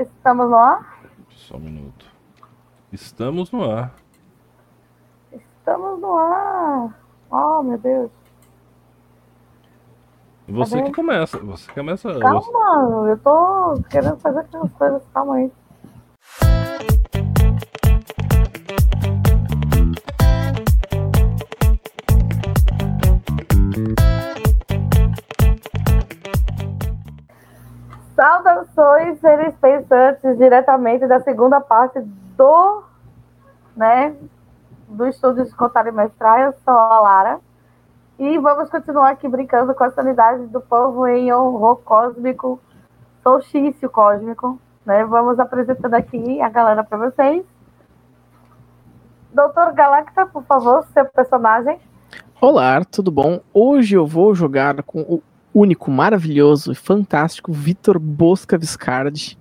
Estamos no ar? Só um minuto. Estamos no ar. Estamos no ar. Oh, meu Deus. Você Cadê? que começa. Você começa. Calma, eu tô querendo fazer aquelas coisas. Calma aí. Seres pensantes, diretamente da segunda parte do, né, do estúdio de Contar e Mestrar. Eu sou a Lara. E vamos continuar aqui brincando com a sanidade do povo em horror cósmico, solstício cósmico. Né? Vamos apresentando aqui a galera para vocês. Doutor Galacta, por favor, seu personagem. Olá, tudo bom? Hoje eu vou jogar com o único, maravilhoso e fantástico Vitor Bosca Viscardi.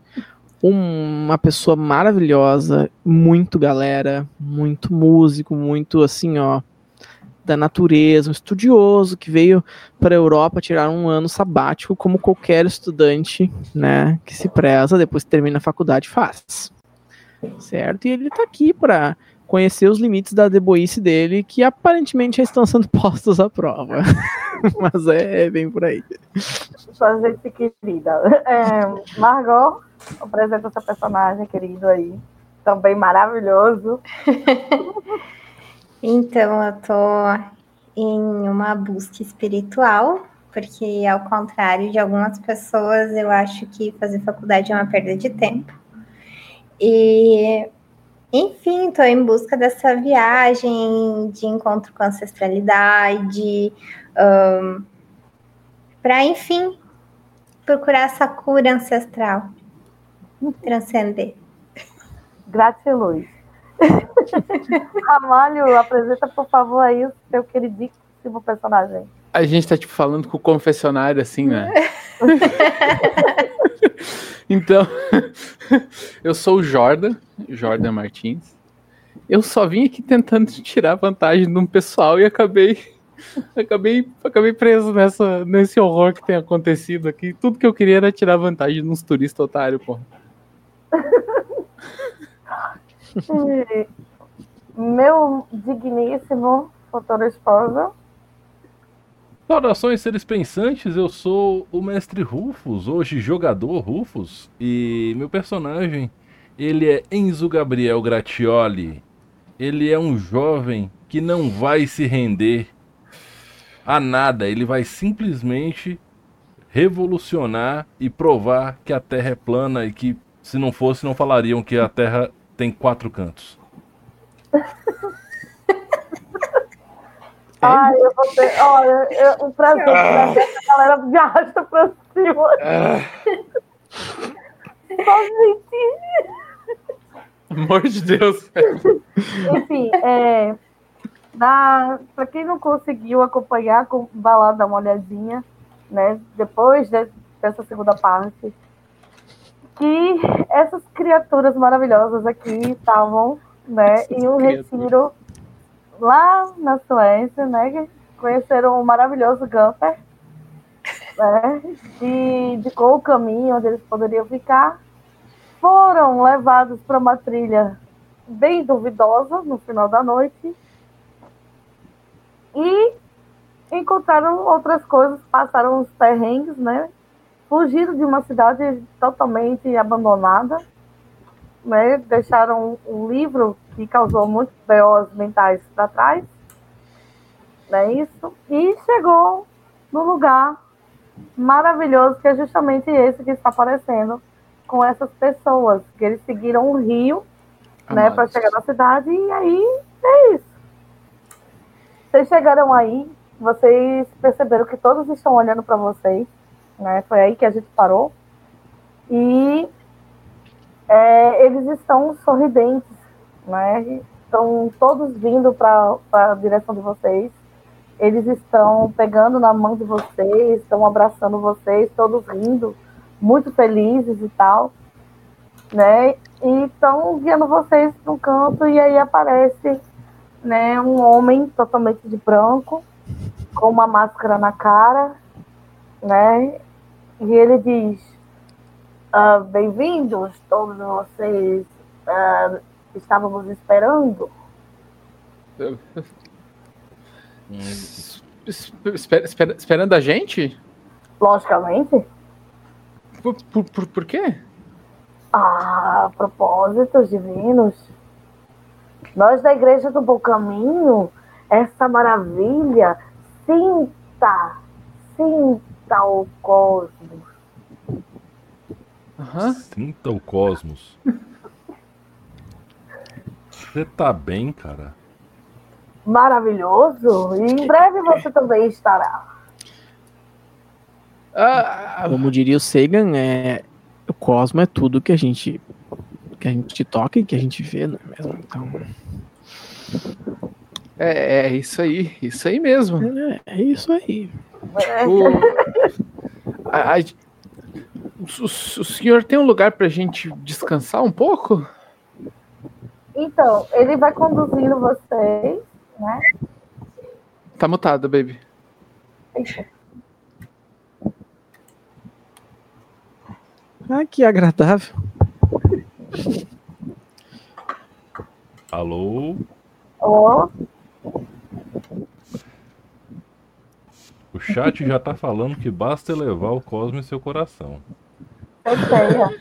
Uma pessoa maravilhosa, muito galera, muito músico, muito assim, ó, da natureza, um estudioso que veio para a Europa tirar um ano sabático, como qualquer estudante, né, que se preza depois que termina a faculdade faz. Certo? E ele tá aqui para conhecer os limites da deboice dele, que aparentemente já estão sendo postos à prova. Mas é, é bem por aí. Sua gente querida. É, Margot, apresenta seu personagem querido aí. Também maravilhoso. Então, eu tô em uma busca espiritual, porque ao contrário de algumas pessoas, eu acho que fazer faculdade é uma perda de tempo. E, enfim, tô em busca dessa viagem de encontro com a ancestralidade, um, para, enfim, procurar essa cura ancestral, transcender. Gratiluz. Ramalho, apresenta, por favor, aí o seu queridíssimo personagem. A gente tá, tipo, falando com o confessionário, assim, né? então, eu sou o Jordan, Jordan Martins. Eu só vim aqui tentando tirar vantagem de um pessoal e acabei acabei, acabei preso nessa, nesse horror que tem acontecido aqui. Tudo que eu queria era tirar vantagem de uns turistas otários, porra. Meu digníssimo futuro esposo. Saudações, seres pensantes. Eu sou o mestre Rufus, hoje jogador Rufus. E meu personagem, ele é Enzo Gabriel Gratioli. Ele é um jovem que não vai se render a nada. Ele vai simplesmente revolucionar e provar que a Terra é plana e que se não fosse não falariam que a Terra tem quatro cantos. Ai, eu vou ter. Olha, eu, um prazer. Ah. A galera me arrasta pra cima. Só gente. Amor de Deus. Enfim, é, para quem não conseguiu acompanhar, com, vá lá dar uma olhadinha, né? Depois de- dessa segunda parte, que essas criaturas maravilhosas aqui estavam, né, em um criaturas. retiro lá na Suécia, né? que Conheceram o maravilhoso Gumper, né? E indicou o caminho onde eles poderiam ficar. Foram levados para uma trilha bem duvidosa no final da noite. E encontraram outras coisas, passaram os perrengues, né? Fugiram de uma cidade totalmente abandonada, né? Deixaram um livro que causou muitos B.O.s mentais para trás, né? Isso. E chegou no lugar maravilhoso que é justamente esse que está aparecendo com essas pessoas, que eles seguiram um rio né, para chegar na cidade e aí é isso. Vocês chegaram aí, vocês perceberam que todos estão olhando para vocês, né? Foi aí que a gente parou. E é, eles estão sorridentes, né? Estão todos vindo para a direção de vocês. Eles estão pegando na mão de vocês, estão abraçando vocês, todos rindo, muito felizes e tal, né? E estão guiando vocês para um canto e aí aparece, né, um homem totalmente de branco, com uma máscara na cara, né? E ele diz: Ah, Bem-vindos, todos vocês. Ah, estávamos esperando. Es- espera- espera- esperando a gente? Logicamente, Por, por, por, por quê? a propósitos divinos. Nós da Igreja do Bom Caminho, essa maravilha, sinta, sinta o cosmos. Aham. Sinta o cosmos. Você tá bem, cara? Maravilhoso. E em breve você também estará. Ah, Como diria o Sagan, é, o cosmo é tudo que a gente que a gente toca e que a gente vê, não é mesmo? Então, é, é isso aí, isso aí mesmo. é, é isso aí. É, O, a- a- o- o- o senhor tem um lugar pra gente descansar um pouco? Então, ele vai conduzindo vocês, né? Tá mutado, baby. Ah, que agradável. Alô? Ó, O chat já tá falando que basta elevar o cosmo em seu coração. certeza.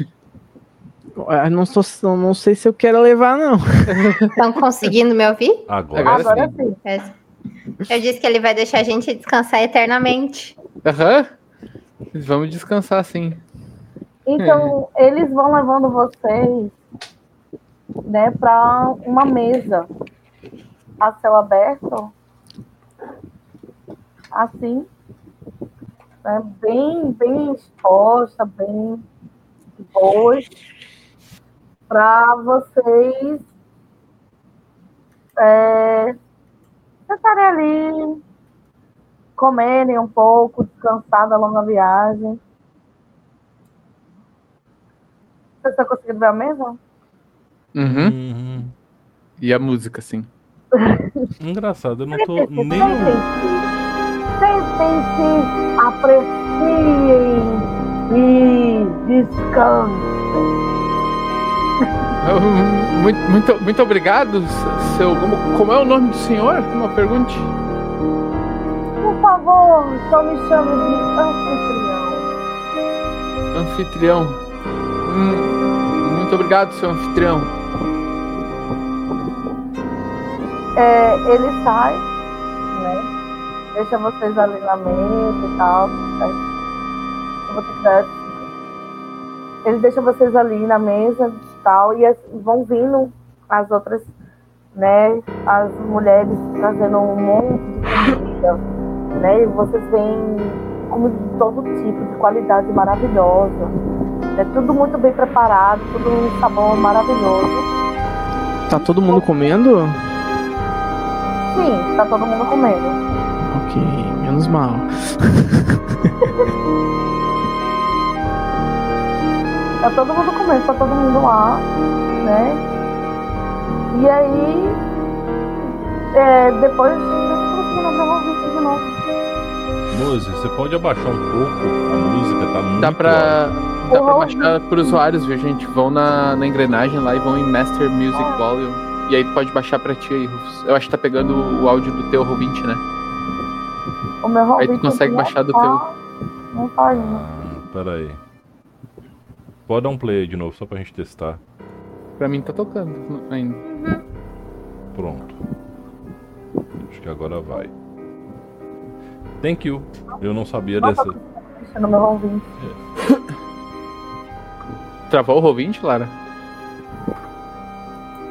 Ah, não, sou, não sei se eu quero levar, não. Estão conseguindo me ouvir? Agora, Agora sim. sim. Eu disse que ele vai deixar a gente descansar eternamente. Aham. Vamos descansar sim. Então, eles vão levando vocês, né, para uma mesa a céu aberto, assim, né, bem, bem exposta, bem boas, para vocês é, sentarem ali, comerem um pouco, descansar da longa viagem. Vocês estão conseguindo ver a mesa? Uhum. Uhum. E a música, sim. Engraçado, eu não tô Sentem-se, nem. sentem-se, apreciem e descansem. Ah, Muito, muito, muito obrigado, seu. Como, como é o nome do senhor? Uma pergunta. Por favor, só me chame de anfitrião. Anfitrião. Hum, muito obrigado, seu anfitrião. É, ele sai, né? Deixa vocês ali na mesa e tal. Eu vou Ele deixa vocês ali na mesa e tal, e vão vindo as outras, né? As mulheres trazendo um monte de comida, né? E vocês veem comida de todo tipo, de qualidade maravilhosa. É tudo muito bem preparado, tudo um sabor maravilhoso. Tá todo mundo comendo? Sim, tá todo mundo comendo. Ok, menos mal. Tá todo mundo comendo, tá todo mundo lá, né? E aí, é, depois, deixa eu conseguir lembrar o ouvinte de novo. Moze, você pode abaixar um pouco a música, tá muito Dá pra, alta. Dá pra Uhum. baixar por usuários, viu, gente? Vão na, na engrenagem lá e vão em Master Music Ah. Volume. E aí tu pode baixar pra ti aí, Rufus. Eu acho que tá pegando o áudio do teu ouvinte, né? O meu Aí tu consegue baixar do tá- teu. Não indo. Ah, pera aí. Pode dar um play aí de novo, só pra gente testar. Pra mim tá tocando ainda. Pronto. Acho que agora vai. Thank you. Eu não sabia Nossa, dessa. Deixa no meu ouvinte. Travou o ouvinte, Lara?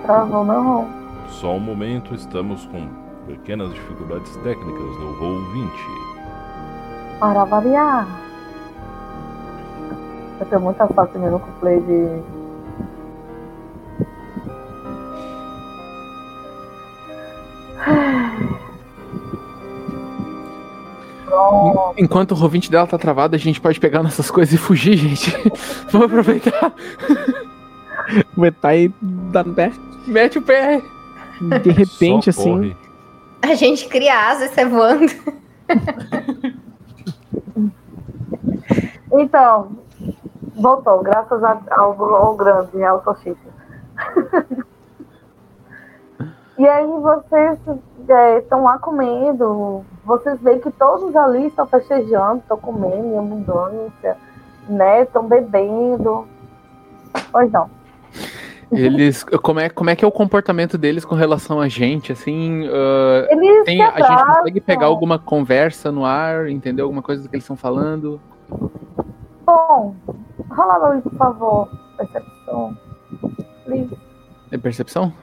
Travou meu home. Só um momento, estamos com pequenas dificuldades técnicas no Roll 20. Para variar. Eu tenho muita sorte mesmo com o play de. Enquanto o ouvinte dela tá travado, a gente pode pegar nossas coisas e fugir, gente. Vamos aproveitar. Vai e dar no pé. Mete o pé. De repente, Só assim. corre. A gente cria asas e sai voando. Então, Voltou, graças a- ao, ao grande, ao e aí vocês estão lá comendo, vocês veem que todos ali estão festejando, estão comendo em abundância, né? Estão bebendo. Pois não. Eles. Como é, como é que é o comportamento deles com relação a gente? Assim. ah, Eles tem, a gente consegue pegar alguma conversa no ar, entender alguma coisa do que eles estão falando? Bom, rola pra mim, por favor. Percepção. Please. É percepção?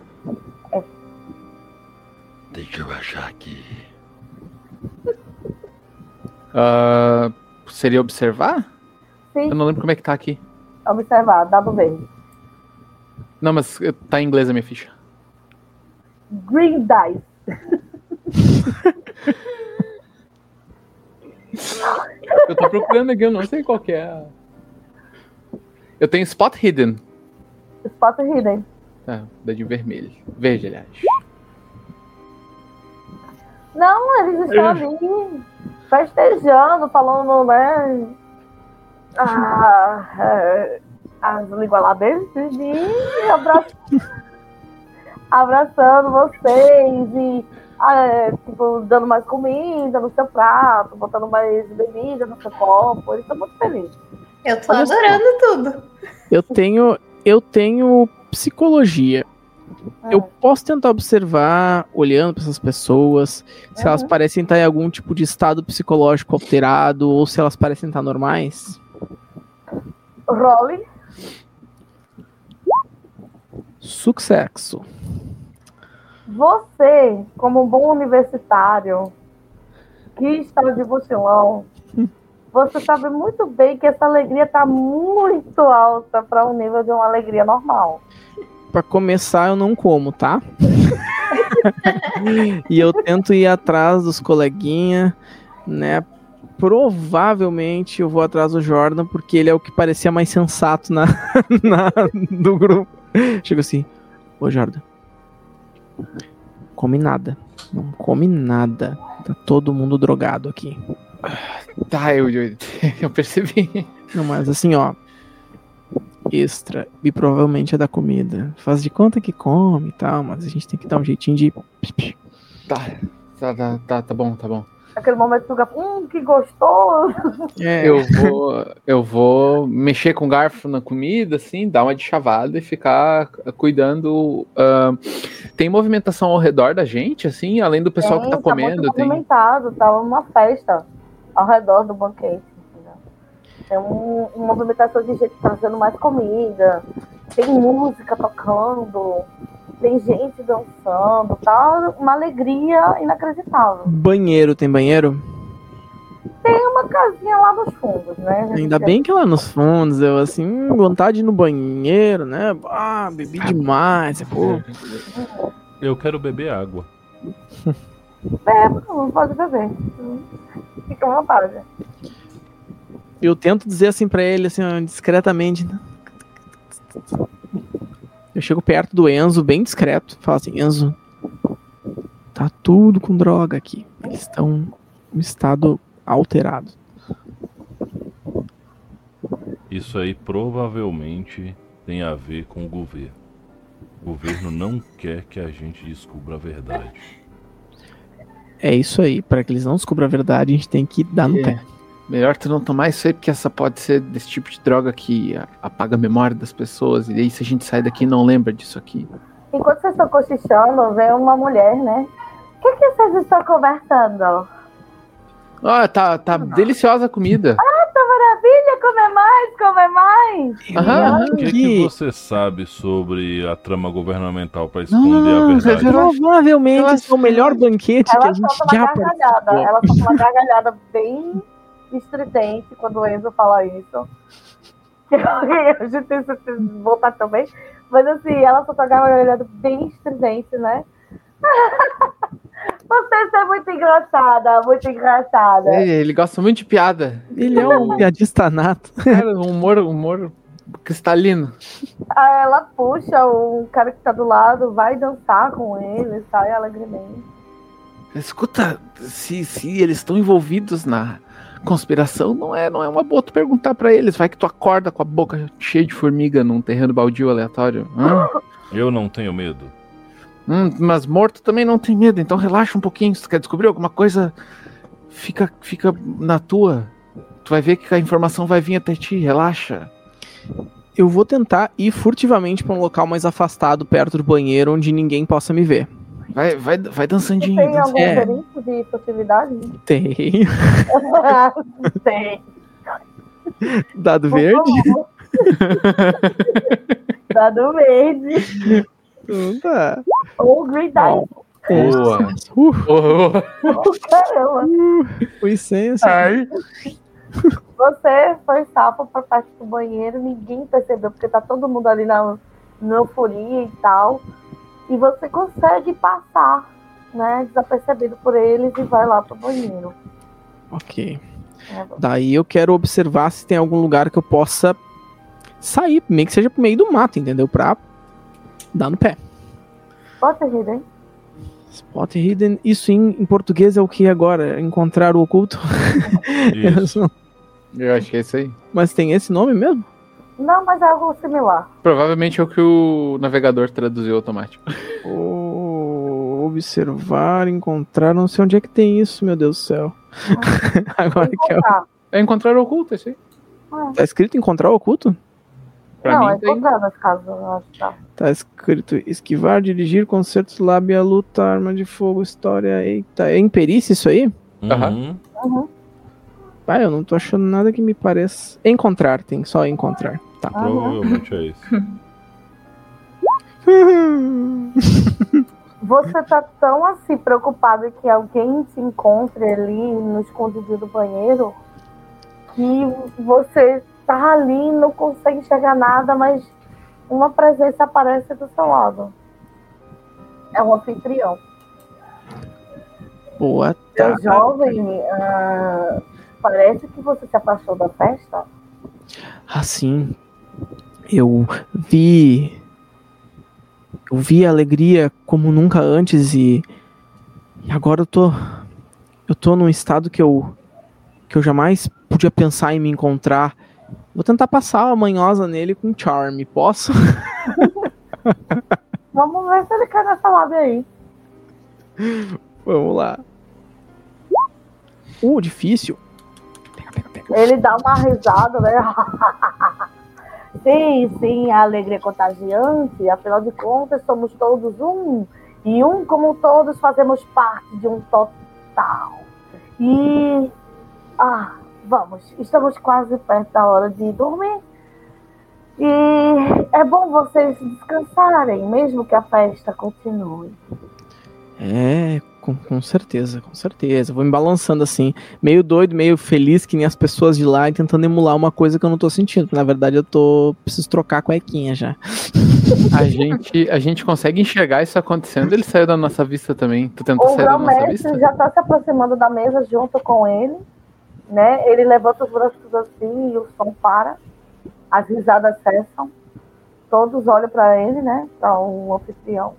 Deixa eu achar aqui. Ah, seria observar? Sim, Eu não lembro como é que tá aqui. observar, dado verde. Não, mas eh, tá em inglês a minha ficha. Green dice. Eu tô procurando aqui, eu não sei qual que é. Eu tenho Spot Hidden. Spot hidden. Tá, dadinho vermelho. Verde, aliás. Não, eles estão ali festejando, falando, né? Ah, é, as línguas lá deles e abra... abraçando vocês e ah, é, tipo, dando mais comida no seu prato, botando mais bebida no seu copo. Eles estão muito felizes. Eu tô adorando tudo. Eu tenho, eu tenho psicologia. Eu posso tentar observar, olhando para essas pessoas, se elas Uhum. parecem estar em algum tipo de estado psicológico alterado ou se elas parecem estar normais. Role. Sucesso. Você, como um bom universitário que está de mochilão, você sabe muito bem que essa alegria está muito alta para o nível de uma alegria normal. Pra começar, eu não como, tá? e eu tento ir atrás dos coleguinha, né? Provavelmente eu vou atrás do Jordan, porque ele é o que parecia mais sensato na, na- do grupo. Chego assim, ô Jordan, come nada. Não come nada. Tá todo mundo drogado aqui. Tá, eu, eu, eu percebi. Não, mas assim, ó. Extra. E provavelmente é da comida. Faz de conta que come e tal, mas a gente tem que dar um jeitinho de. Tá, tá, tá, tá, tá bom, tá bom. Aquele momento que tu fica, hum, que gostoso. É, Eu vou, eu vou mexer com o garfo na comida, assim, dar uma de chavada e ficar cuidando. ah, tem movimentação ao redor da gente, assim, além do pessoal que tá Tem, comendo, muito tem. movimentado, tá uma festa ao redor do banquete. Tem um, uma movimentação de gente trazendo mais comida, tem música tocando, tem gente dançando, tá uma alegria inacreditável. Banheiro, tem banheiro? Tem uma casinha lá nos fundos, né? Ainda bem que lá nos fundos, eu assim, vontade de ir no banheiro, né? Ah, bebi demais. Pô, Eu quero beber água. É, não pode beber. Fica à vontade. Eu tento dizer assim pra ele, assim, discretamente. né? Eu chego perto do Enzo, bem discreto, falo assim, Enzo, tá tudo com droga aqui. Eles estão em estado alterado. Isso aí provavelmente tem a ver com o governo. O governo não quer que a gente descubra a verdade. É isso aí, para que eles não descubram a verdade, a gente tem que dar no É. pé. Melhor tu não tomar isso aí, porque essa pode ser desse tipo de droga que apaga a memória das pessoas. E aí, se a gente sair daqui, não lembra disso aqui. Enquanto vocês estão cochichando, vem uma mulher, né? O que, que vocês estão conversando? Ah, tá, tá deliciosa a comida. Maravilha, comer mais, comer mais. Aham. O que, que Que- você sabe sobre a trama governamental para esconder Não, a verdade? Provavelmente esse é o melhor banquete que Ela a gente solta já uma gargalhada. Ela solta uma gargalhada bem estridente quando o Enzo fala isso. a gente tem que voltar também. Mas assim, ela solta uma gargalhada bem estridente, né? Você é muito engraçada, muito engraçada. É, ele gosta muito de piada. Ele é um piadista nato. Cara, um humor, humor cristalino. Aí ela puxa o cara que tá do lado, vai dançar com ele, sai alegremente. Escuta, se, se eles estão envolvidos na conspiração, não é, não é uma boa tu perguntar pra eles. Vai que tu acorda com a boca cheia de formiga num terreno baldio aleatório. Hã? Eu não tenho medo. Hum, mas morto também não tem medo, então relaxa um pouquinho. Se tu quer descobrir alguma coisa, fica, fica na tua. Tu vai ver que a informação vai vir até ti, relaxa. Eu vou tentar ir furtivamente pra um local mais afastado, perto do banheiro, onde ninguém possa me ver. Vai, vai, vai dançandinho. Tem dança- algum É. perigo de possibilidade? Tem. Tem. Dado verde? Dado verde. Então tá. Ou green dice. Boa. Uh. Caramba. sem assim. Ai. Você foi salvo pra parte do banheiro, ninguém percebeu, porque tá todo mundo ali na, na euforia e tal. E você consegue passar, né, desapercebido por eles e vai lá pro banheiro. Ok. né? Daí eu quero observar se tem algum lugar que eu possa sair, nem que seja pro meio do mato, entendeu? Pra dar no pé. Ser hidden? Spot hidden, isso em, em português é o que agora? Encontrar o oculto? Isso. Eu acho que é isso aí. Mas tem esse nome mesmo? Não, mas é algo similar. Provavelmente é o que o navegador traduziu automático. Oh, observar, encontrar, não sei onde é que tem isso, meu Deus do céu. Agora que é, o- Encontrar. É encontrar o oculto, é isso aí. tá escrito encontrar o oculto? Pra Não, mim é encontrar nesse caso, eu acho que tá. Tá escrito esquivar, dirigir, concertos, lábia, luta, arma de fogo, história. Eita, é imperícia isso aí? Uhum. Uhum. Ah, eu não tô achando nada que me pareça. Encontrar, tem só encontrar. Tá. Provavelmente é isso. Você tá tão assim preocupado que alguém te encontre ali no escondido do banheiro que você tá ali, não consegue enxergar nada, mas uma presença aparece do seu lado. É um anfitrião. Boa tarde. jovem, ah, parece que você se afastou da festa. Assim, eu vi. Eu vi a alegria como nunca antes e. E agora eu tô. Eu tô num estado que eu. Que eu jamais podia pensar em me encontrar. Vou tentar passar a manhosa nele com charme, posso? Vamos ver se ele cai nessa lábia aí. Vamos lá. Uh, difícil. Pega, pega, pega. Ele dá uma risada, né? sim, sim, a alegria é contagiante. Afinal de contas, somos todos um. E um como todos fazemos parte de um total. E. Ah, vamos, estamos quase perto da hora de dormir. E é bom vocês descansarem, mesmo que a festa continue. É, com, com certeza, com certeza. Vou me balançando assim, meio doido, meio feliz, que nem as pessoas de lá, e tentando emular uma coisa que eu não tô sentindo. porque, Na verdade, eu tô. Preciso trocar a cuequinha já. A gente, a gente consegue enxergar isso acontecendo. Ele saiu da nossa vista também. Tu tentou O sair da nossa vista? já está se aproximando da mesa junto com ele, né? Ele levanta os braços assim e o som para. As risadas cessam. Todos olham para ele, né? Para o anfitrião.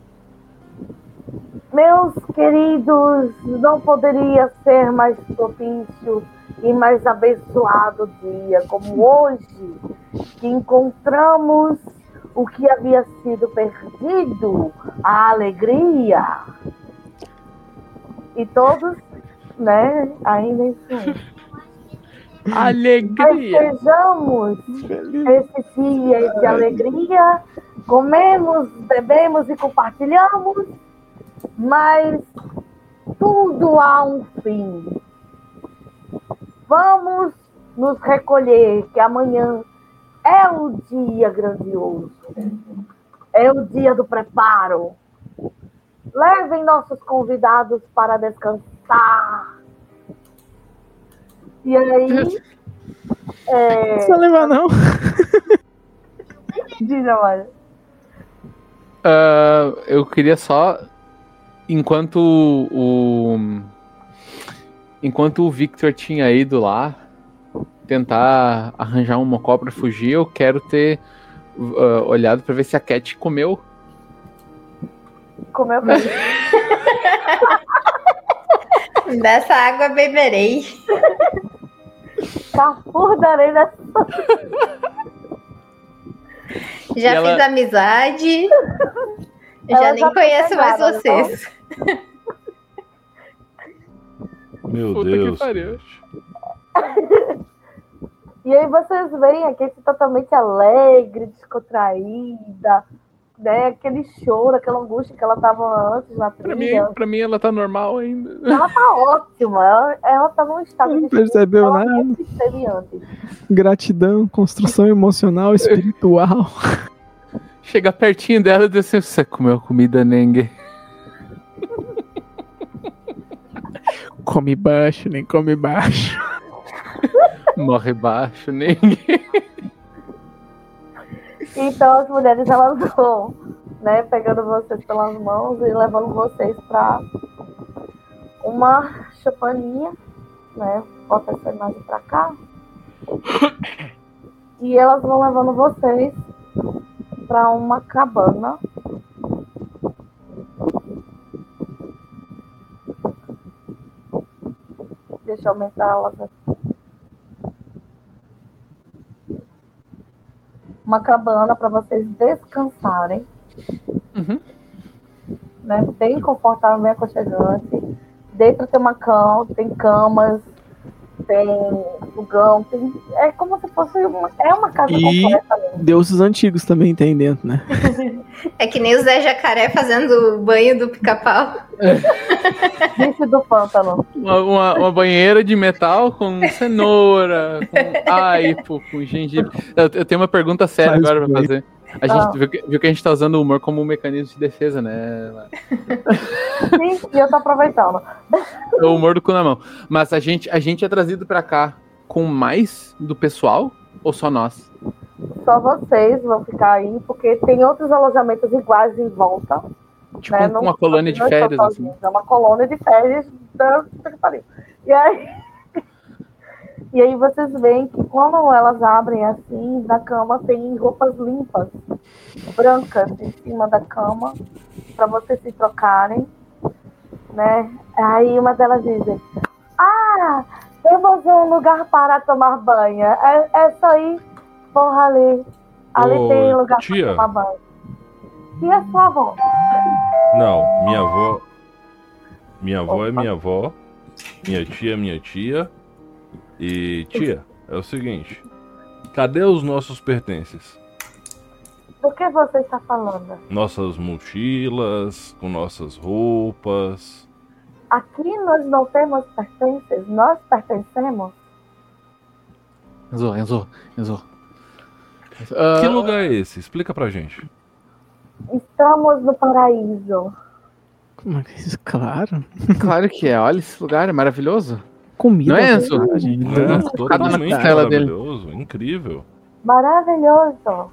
Meus queridos, não poderia ser mais propício e mais abençoado dia como hoje, que encontramos o que havia sido perdido, a alegria. E todos, né, ainda em sonho. Alegria! Festejamos esse dia de alegria, comemos, bebemos e compartilhamos, mas tudo há um fim. Vamos nos recolher, que amanhã é o dia grandioso, é o dia do preparo. Levem nossos convidados para descansar. E aí. É... Não precisa levar, não. Diz, Amara. Ah, eu queria só. Enquanto o. Enquanto o Victor tinha ido lá tentar arranjar um mocó pra fugir, eu quero ter ah, olhado pra ver se a Cat comeu. Comeu bem. Dessa água beberei. Carrefour da Arena. Já E ela- fiz amizade. Ela já já nem tá conheço mais casada, vocês. Meu Puta Deus. que pariu. E aí vocês veem a Kate totalmente alegre, descontraída, né? Aquele choro, aquela angústia que ela tava antes na Pra mim, pra mim, ela tá normal ainda. Ela tá ótima. Ela, ela tá num estado Não de percebeu nada. Gratidão, construção emocional, espiritual. Chega pertinho dela e diz assim: Você comeu comida, Nengue? Come baixo, nem come baixo. Morre baixo, Nengue. Então as mulheres elas vão, né, pegando vocês pelas mãos e levando vocês para uma chupaninha, né? Bota essa imagem para cá. E elas vão levando vocês para uma cabana. Deixa eu aumentar aqui. Uma cabana para vocês descansarem. Uhum. Né? Bem confortável, bem aconchegante. Dentro tem uma cama, tem camas, tem fogão, tem... é como se fosse uma, é uma casa E- completa mesmo. Deuses antigos também tem dentro, né? É que nem o Zé Jacaré fazendo o banho do pica-pau. Bicho do pântano. Uma, uma, uma banheira de metal com cenoura, com aipo, com gengibre. Eu, eu tenho uma pergunta séria Faz agora pra bem. fazer. A gente viu, que, viu que a gente tá usando o humor como um mecanismo de defesa, né? Sim, e eu tô aproveitando. É o humor do cu na mão. Mas a gente, a gente é trazido pra cá com mais do pessoal ou só nós? Só vocês vão ficar aí, porque tem outros alojamentos iguais em volta. Tipo né? um- Não- uma colônia de férias, assim. É uma colônia de férias da. E aí, e aí vocês veem que quando elas abrem assim, na cama tem roupas limpas, brancas em cima da cama, para vocês se trocarem. Né? Aí uma delas diz, ah, temos um lugar para tomar banho. É, é só ir, porra ali. Ali Ô, tem lugar tia. para tomar banho. E a sua avó? Não, minha avó. Minha avó é Opa. minha avó. Minha tia é minha tia. E tia, é o seguinte. Cadê os nossos pertences? Do que você está falando? Nossas mochilas, com nossas roupas. Aqui nós não temos pertences, nós pertencemos. Enzo, Enzo, Enzo. Ah, Que lugar é esse? Explica pra gente. Estamos no paraíso. Como é que é isso? Claro. Claro que é. Olha esse lugar, é maravilhoso. Comida. Não é, Enzo? boa, gente. É, totalmente na costela dele. maravilhoso, incrível. Maravilhoso.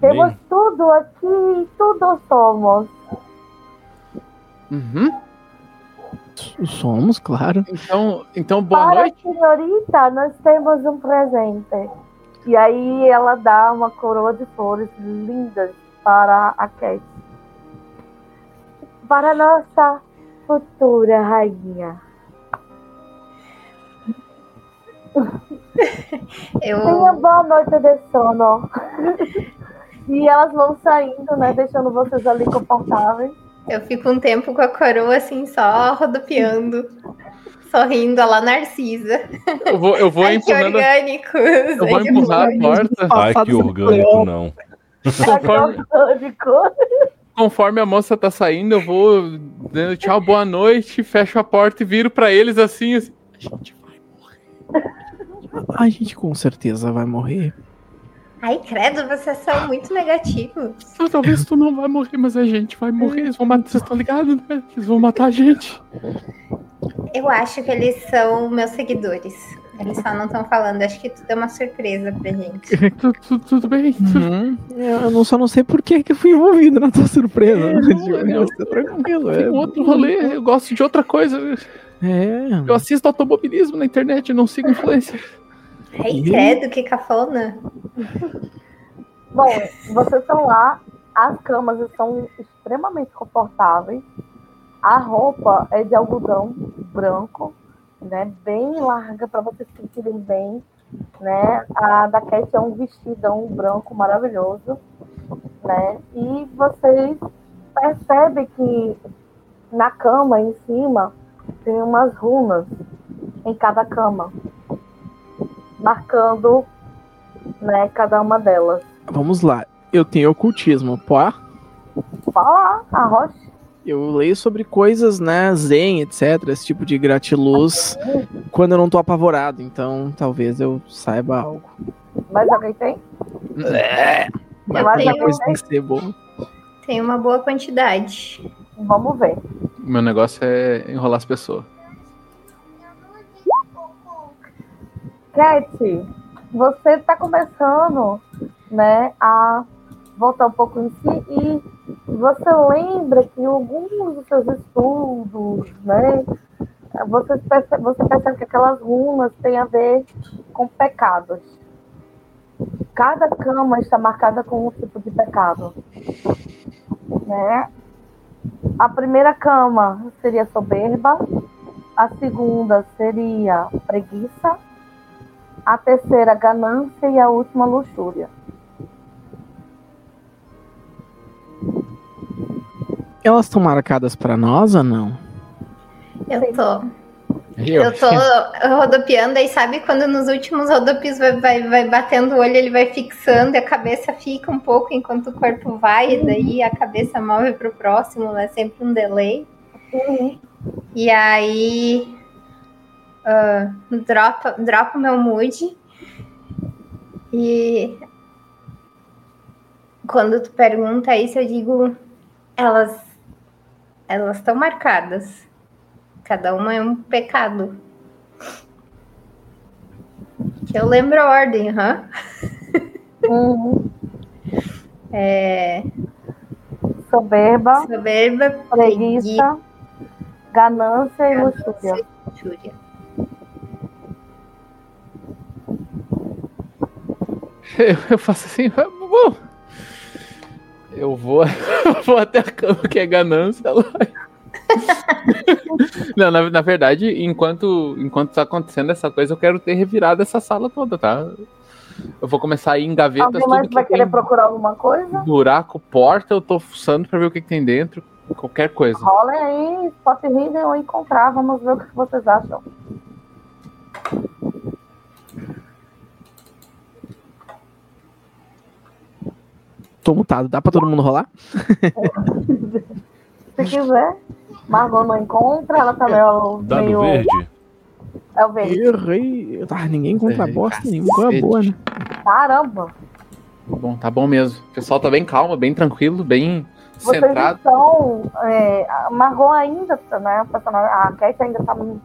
Temos Nem- tudo aqui, tudo somos. Uhum. Somos, claro. Então, então, boa Para noite. a senhorita, nós temos um presente. E aí ela dá uma coroa de flores lindas para a Kate. Para a nossa futura rainha. Eu, Tenha boa noite de sono. e elas vão saindo, né? Deixando vocês ali confortáveis. eu fico um tempo com a coroa assim, só rodopiando, sorrindo, a lá Narcisa. Eu vou, eu vou Ai, que empurrando. orgânico. Eu vou empurrar a porta. Ai, que orgânico, não. Conforme, de cor. conforme a moça tá saindo, eu vou dando tchau, boa noite, fecho a porta e viro pra eles assim. assim. A gente vai. A gente com certeza vai morrer. Ai, credo, vocês são muito negativos. "Ah, Talvez tu não vai morrer, mas a gente vai morrer. Eles vão matar. Vocês estão ligados, né? Eles vão matar a gente. Eu acho que eles são meus seguidores. Eles só não estão falando. Acho que tudo é uma surpresa pra gente. Tu- tu- tudo bem. Uhum. Eu não, só não sei por que que eu fui envolvido na tua surpresa. É, eu- tá tranquilo. Tem É, outro rolê, eu gosto de outra coisa. é. Eu assisto automobilismo na internet, não sigo influencer. Ih. credo, que cafona. Bom, vocês estão lá, as camas estão extremamente confortáveis. A roupa é de algodão branco, né? Bem larga para vocês se sentirem bem, né? A da Cat é um vestidão branco maravilhoso, né? E vocês percebem que na cama em cima tem umas runas em cada cama, marcando, né, cada uma delas. Vamos lá. Eu tenho ocultismo, pô? Fala, a rocha. Eu leio sobre coisas, né, zen, etc, esse tipo de gratiluz, quando eu não tô apavorado, então talvez eu saiba algo. Mas alguém tem? Mas acho qualquer que coisa tem que ser boa. Tem uma boa quantidade. Vamos ver. Meu negócio é enrolar as pessoas. Cat, você está começando, né, a voltar um pouco em si e você lembra que em alguns dos seus estudos, né, você percebe, você percebe que aquelas runas têm a ver com pecados. Cada cama está marcada com um tipo de pecado, né? A primeira cama seria soberba, a segunda seria preguiça, a terceira ganância e a última luxúria. Elas estão marcadas pra nós ou não? Eu tô. Eu tô rodopiando, aí sabe quando nos últimos rodopios vai, vai, vai batendo o olho, ele vai fixando e a cabeça fica um pouco enquanto o corpo vai, e daí a cabeça move pro próximo, é sempre um delay. E aí ah, dropa, dropa o meu mood. E quando tu pergunta isso, eu digo, elas elas estão marcadas. Cada uma é um pecado. Que eu lembro a ordem, hã? Uhum. É, Soberba, soberba, preguiça, ganância e luxúria. preguiça e luxúria. Eu, faço assim, bom. Eu vou, eu vou até a cama que é ganância lá. Não, na, na verdade, enquanto, enquanto tá acontecendo essa coisa, eu quero ter revirado essa sala toda, tá? Eu vou começar a ir em gavetas, Alguém mais vai querer procurar alguma coisa? buraco, porta, eu tô fuçando pra ver o que, que tem dentro. Qualquer coisa. Rolem aí, Spot Hidden ou encontrar, vamos ver o que vocês acham. Tô mutado, dá pra todo mundo rolar? Se quiser. Margot não encontra, ela também é o Dado meio. verde? É o verde. Errei. Ah, ninguém encontra É, bosta nenhuma. Coisa boa, né? Caramba! Bom, tá bom mesmo. O pessoal tá bem calmo, bem tranquilo, bem Vocês centrado. estão. É, a Margot ainda, né? A, Cat ainda tá no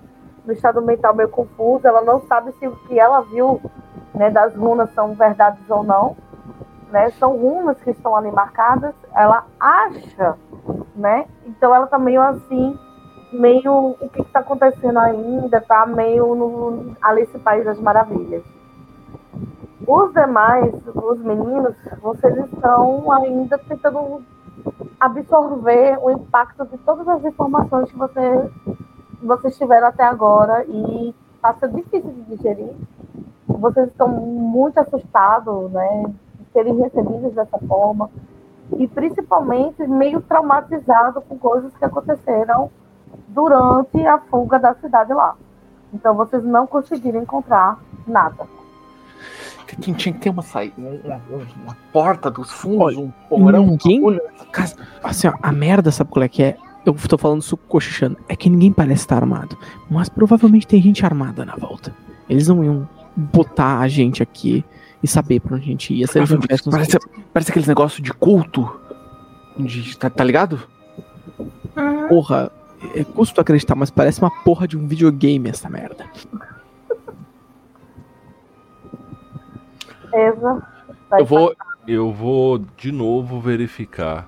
no estado mental meio confuso. Ela não sabe se o que ela viu né, das runas são verdades ou não. Né? São runas que estão ali marcadas. Ela acha, né? Então ela tá meio assim, meio. O que está acontecendo ainda? Tá meio no Alice País das Maravilhas. Os demais, os meninos, vocês estão ainda tentando absorver o impacto de todas as informações que você, vocês tiveram até agora e está sendo difícil de digerir. Vocês estão muito assustados, né, serem recebidos dessa forma e principalmente meio traumatizados com coisas que aconteceram durante a fuga da cidade lá. Então vocês não conseguiram encontrar nada. Tinha, tinha que ter uma saída, uma, uma porta dos fundos, um porão, ninguém- casa. Assim, ó, a merda, sabe qual é que é? Eu tô falando isso cochichando. É que ninguém parece estar armado. Mas provavelmente tem gente armada na volta. Eles não iam botar a gente aqui e saber pra onde a gente ia se nos Parece, parece aqueles negócios de culto. De, tá, tá ligado? Porra, é custo acreditar, mas parece uma porra de um videogame essa merda. Eva, Eu vou. Eu vou de novo verificar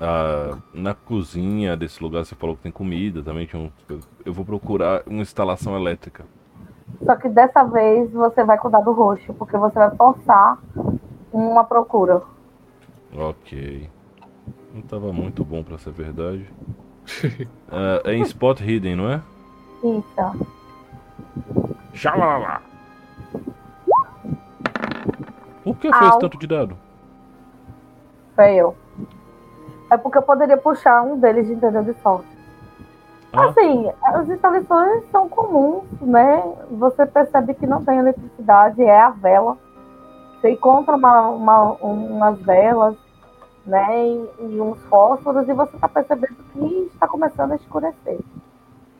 ah, na cozinha desse lugar. Você falou que tem comida também. Tinha um, eu vou procurar uma instalação elétrica. Só que dessa vez você vai com o dado roxo, porque você vai forçar uma procura. Ok. Não tava muito bom pra ser verdade. Ah, é em Spot Hidden, não é? Isso. Xalala. Por que foi esse Au. tanto de dado? Fail. É porque eu poderia puxar um deles de entender de sorte. Ah. Assim, as instalações são comuns, né? Você percebe que não tem eletricidade, é a vela. Você encontra uma, uma- umas velas, né? E, e uns fósforos, e você está percebendo que está começando a escurecer.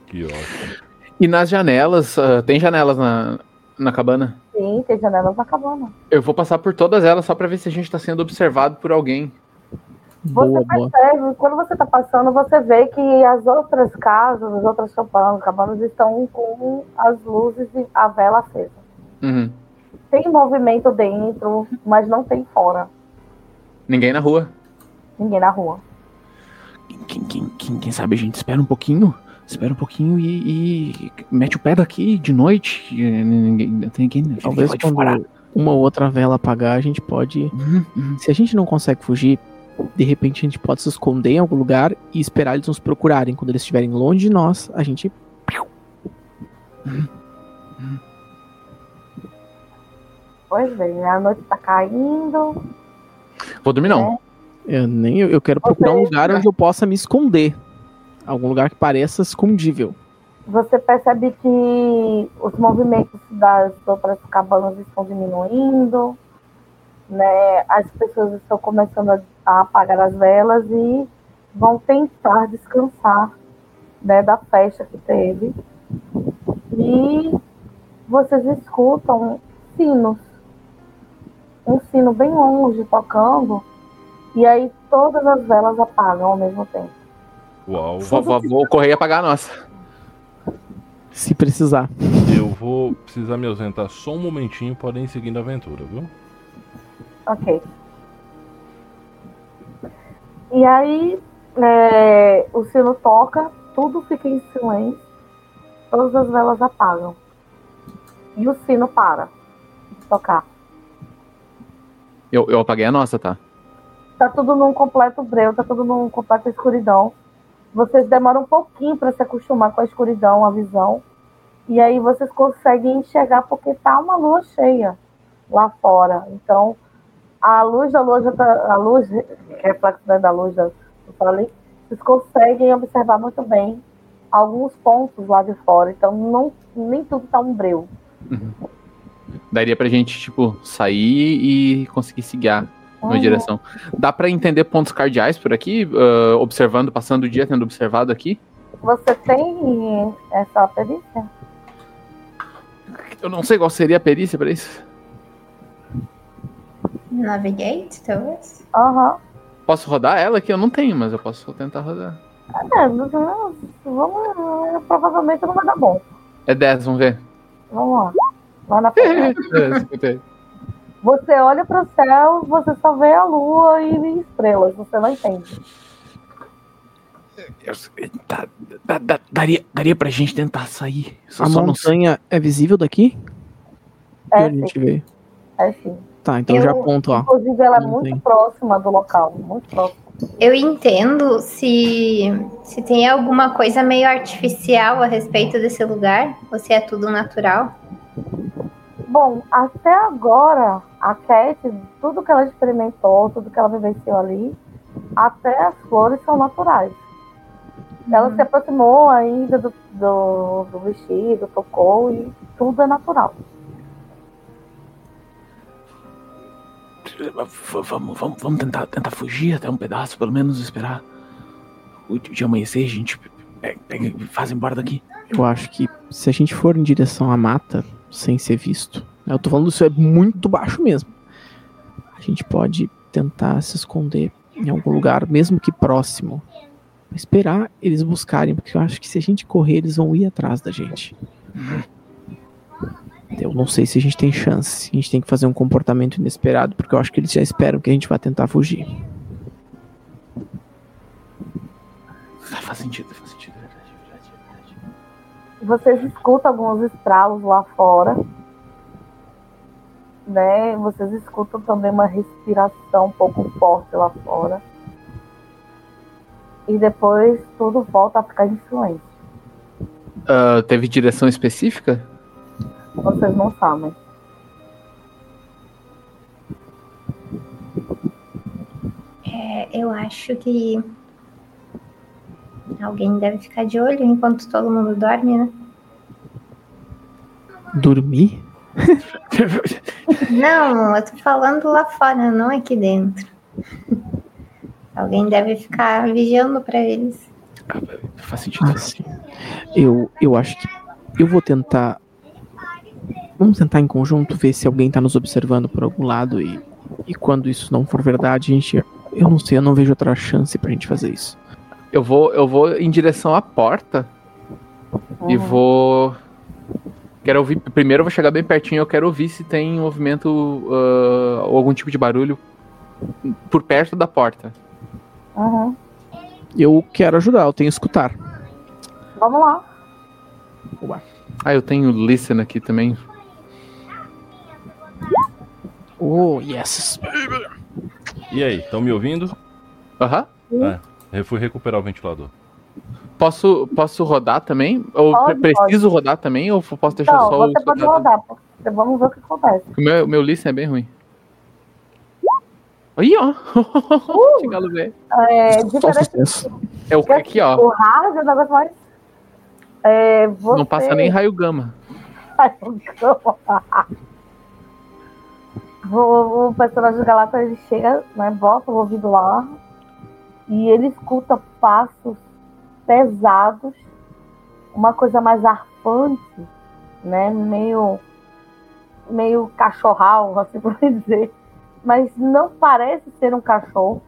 Que ótimo. E nas janelas, ah, tem janelas na, na cabana? Sim, tem janelas na cabana. Eu vou passar por todas elas só pra ver se a gente tá sendo observado por alguém. Boa, Você boa. percebe, quando você está passando, você vê que as outras casas, as outras cabanas, cabanas estão com as luzes e a vela acesa. Uhum. Tem movimento dentro, mas não tem fora. Ninguém na rua. Ninguém na rua. Quem, quem, quem, quem sabe a gente espera um pouquinho? Espera um pouquinho e, e mete o pé daqui de noite. e Ninguém, não tem ninguém, Talvez quando uma ou outra vela apagar, a gente pode. Uhum, uhum. Se a gente não consegue fugir, de repente a gente pode se esconder em algum lugar e esperar eles nos procurarem. Quando eles estiverem longe de nós, a gente. Pois bem, a noite tá caindo. Vou dormir não. Eu, nem, eu quero procurar um lugar onde eu possa me esconder. Algum lugar que pareça escondível. Você percebe que os movimentos das outras cabanas estão diminuindo, né? As pessoas estão começando a, a apagar as velas e vão tentar descansar, né, da festa que teve. E vocês escutam sinos, um sino bem longe tocando, e aí todas as velas apagam ao mesmo tempo. Uau. Vou, vou, vou correr e apagar a nossa. Se precisar. Eu vou precisar me ausentar só um momentinho, podem ir seguindo a aventura, viu? Ok. E aí, é, o sino toca, tudo fica em silêncio, todas as velas apagam. E o sino para de tocar. Eu, eu apaguei a nossa, tá? Tá tudo num completo breu, tá tudo num completo escuridão. Vocês demoram um pouquinho para se acostumar com a escuridão, a visão. E aí vocês conseguem enxergar porque tá uma lua cheia lá fora. Então, a luz da lua tá, a luz, reflexo né, da luz da, sol ali, vocês conseguem observar muito bem alguns pontos lá de fora. Então, não, nem tudo tá um breu. Daria pra gente, tipo, sair e conseguir se guiar numa Uhum. direção. Dá pra entender pontos cardeais por aqui? ah, observando, passando o dia tendo observado aqui? Você tem essa perícia? Eu não sei qual seria a perícia pra isso. Navigate, talvez? Aham. Posso rodar ela aqui? Eu não tenho, mas eu posso tentar rodar. É, vamos, provavelmente não vai dar bom. É 10, vamos ver. Vamos lá. Lá na frente. É, 58. Você olha para o céu, você só vê a lua e estrelas, você não entende. Eu- tá- dá- dá- daria, daria pra gente tentar sair. Só, A só não montanha é visível daqui? É Que a gente vê. é sim. Tá, então Eu- já aponto, ó. Inclusive, ela é Não muito tem. próxima do local, muito próxima. Eu entendo se, se tem alguma coisa meio artificial a respeito desse lugar, ou se é tudo natural. Bom, até agora, a Cat, tudo que ela experimentou, tudo que ela vivenciou ali, até as flores são naturais. Ela se aproximou ainda do, do, do vestido, tocou e tudo é natural. Vamos, vamos, vamos tentar, tentar fugir até um pedaço, pelo menos esperar o dia amanhecer, a gente pega, pega faz embora daqui. Eu acho que se a gente for em direção à mata, sem ser visto, né, eu tô falando isso é muito baixo mesmo. A gente pode tentar se esconder em algum lugar, mesmo que próximo. Esperar eles buscarem, porque eu acho que se a gente correr, eles vão ir atrás da gente. Eu não sei se a gente tem chance. A gente tem que fazer um comportamento inesperado, porque eu acho que eles já esperam que a gente vá tentar fugir. Ah, Faz sentido, faz sentido, é verdade, é verdade, é verdade. Vocês escutam alguns estralos lá fora. Né? Vocês escutam também uma respiração um pouco forte lá fora. E depois tudo volta a ficar em silêncio. Ah, teve direção específica? Vocês não sabem. É, eu acho que alguém deve ficar de olho enquanto todo mundo dorme, né? Dormir? Não, eu tô falando lá fora, não aqui dentro. Alguém deve ficar vigiando pra eles. Faz sentido. Ah, sim. Eu, eu acho que eu vou tentar. Vamos tentar em conjunto ver se alguém tá nos observando por algum lado e, e quando isso não for verdade, a gente. Eu não sei, eu não vejo outra chance pra gente fazer isso. Eu vou, eu vou em direção à porta e vou. Quero ouvir. Primeiro eu vou chegar bem pertinho. Eu quero ouvir se tem movimento ah, ou algum tipo de barulho por perto da porta. Uhum. Eu quero ajudar, eu tenho que escutar. Vamos lá. Ah, eu tenho listen aqui também. Oh, yes. E aí, estão me ouvindo? Aham. Eu fui recuperar o ventilador. Posso, posso rodar também? Ou Pode, pre- preciso rodar também? Ou posso deixar Não, só o. você pode rodar. porque Vamos ver o que acontece. O meu, meu listen é bem ruim. Aí, ó. Galo velho. É, diferente. É o aqui, ó. o hard é o negócio mais. É, você... Não passa nem raio gama. o, o personagem do Galata ele chega, né, bota o ouvido lá e ele escuta passos pesados, uma coisa mais arfante, né, meio meio cachorral, assim por dizer, mas não parece ser um cachorro.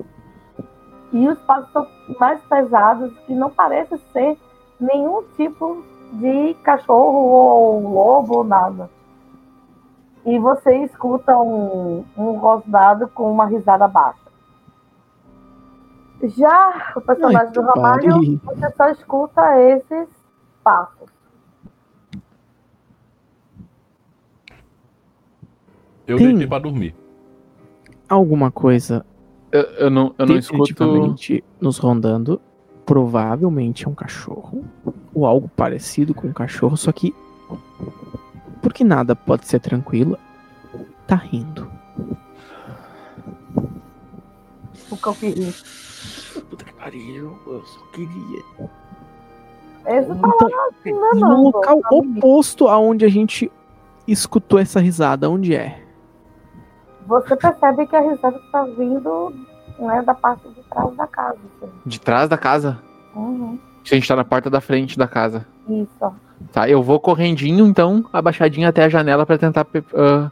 E os passos são mais pesados que não parece ser nenhum tipo de cachorro ou lobo ou nada. E você escuta um, um rosnado com uma risada baixa. Já o personagem Ai, do Ramalho, você só escuta esses passos. Eu Tem. deitei pra dormir. Alguma coisa Eu, eu não, eu não escuto. nos rondando. Provavelmente é um cachorro. Ou algo parecido com um cachorro, só que. Porque nada pode ser tranquilo. Tá rindo. O ri. Puta que pariu, eu só queria. Esse tá Então, lá no enganando, local tá bonito. oposto aonde a gente escutou essa risada, onde é? Você percebe que a risada está vindo né, da parte de trás da casa. assim. De trás da casa. Uhum. A gente tá na porta da frente da casa. Isso. Tá, eu vou correndinho, então, abaixadinho até a janela pra tentar ah,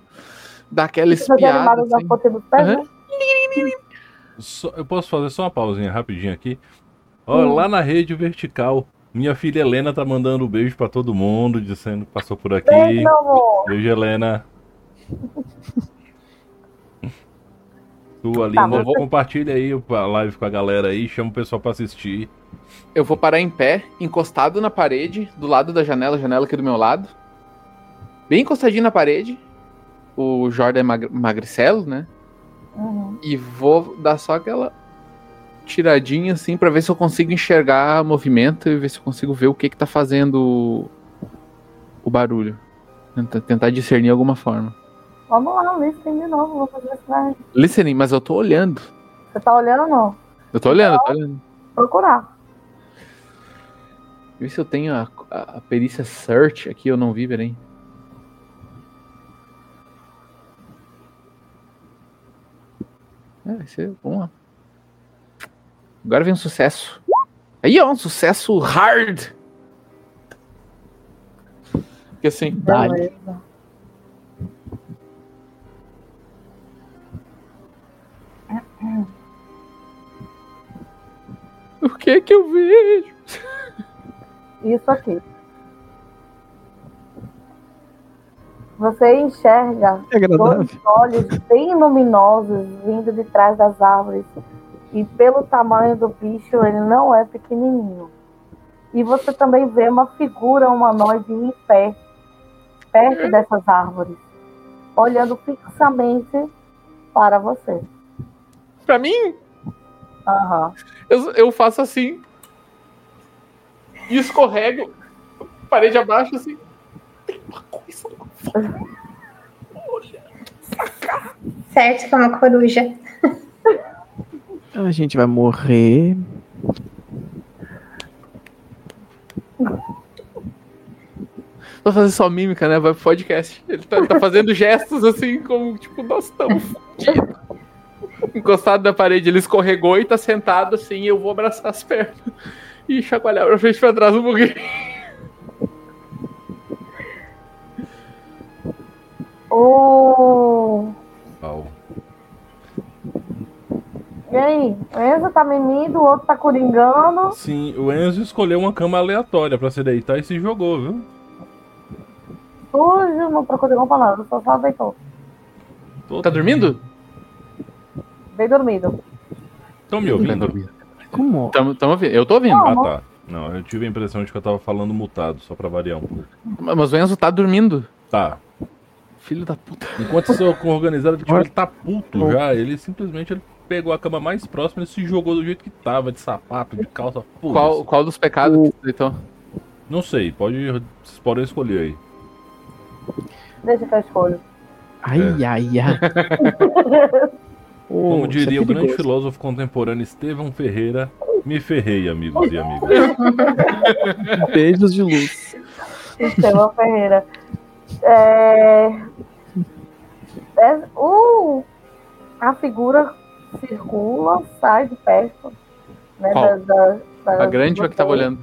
dar aquela espiada. assim. pés, né? Só- eu posso fazer só uma pausinha rapidinho aqui? Ó, Hum. lá na rede vertical, minha filha Helena tá mandando um beijo pra todo mundo, dizendo que passou por aqui. Beijo. Beijo, Helena. Tu ali, Tá, né? você- compartilha aí a live com a galera aí, chama o pessoal pra assistir. Eu vou parar em pé, encostado na parede, do lado da janela, janela aqui do meu lado. Bem encostadinho na parede. O Jordan é magre- magricelo, né? Uhum. E vou dar só aquela tiradinha assim pra ver se eu consigo enxergar movimento e ver se eu consigo ver o que que tá fazendo o, barulho. Tenta- tentar discernir de alguma forma. Vamos lá, listen de novo. Vou fazer. Listening, mas eu tô olhando. Você tá olhando ou não? Eu tô olhando, eu tô olhando. Procurar. Vê se eu tenho a, a- a perícia search aqui, eu não vi, peraí. É, vai ser. Vamos lá. Agora vem um sucesso. Aí, ó, um sucesso hard. Porque assim, Beleza. o que que eu vejo? Isso aqui. Você enxerga É dois olhos bem luminosos vindo de trás das árvores. E pelo tamanho do bicho, ele não é pequenininho. E você também vê uma figura humanoide em pé, perto dessas árvores, olhando fixamente para você. Pra mim, Aham. eu, eu faço assim. E escorrego. Parede abaixo, assim. Tem uma coisa lá fora. Certo que é uma coruja. A gente vai morrer. Vai fazer só mímica, né? Vai pro podcast. Ele tá, tá fazendo gestos assim, como tipo, nós estamos fodidos. Encostado na parede, ele escorregou e tá sentado assim. Eu vou abraçar as pernas e chacoalhar pra frente e pra trás um pouquinho. O... Au. E aí? O Enzo tá mimido, o outro tá coringando. Sim, o Enzo escolheu uma cama aleatória pra se deitar e se jogou, viu? Sujo, não procurei uma palavra, só só deitou. Tô- Tá dormindo? Bem dormido. Tão me ouvindo? Como? Tamo, tamo ouvindo. Eu tô ouvindo. Ah, tá. Não, eu tive a impressão de que eu tava falando mutado, só pra variar um pouco. Mas o Enzo tá dormindo. Tá. Filho da puta. Enquanto você é organizado, tipo, ele tá puto já. Ele simplesmente ele pegou a cama mais próxima e se jogou do jeito que tava, de sapato, de calça. Qual, qual dos pecados que você deitou? Não sei, pode, vocês podem escolher aí. Deixa que eu escolho. Ai, É. ai, ai. Ô, Como é diria o grande filósofo contemporâneo Estevão Ferreira, me ferrei, amigos e amigas. Beijos de luz. Estevão Ferreira. É... é- o... A figura circula, sai de perto. Né, da, da, da- A grande ou a que tava vocês, olhando?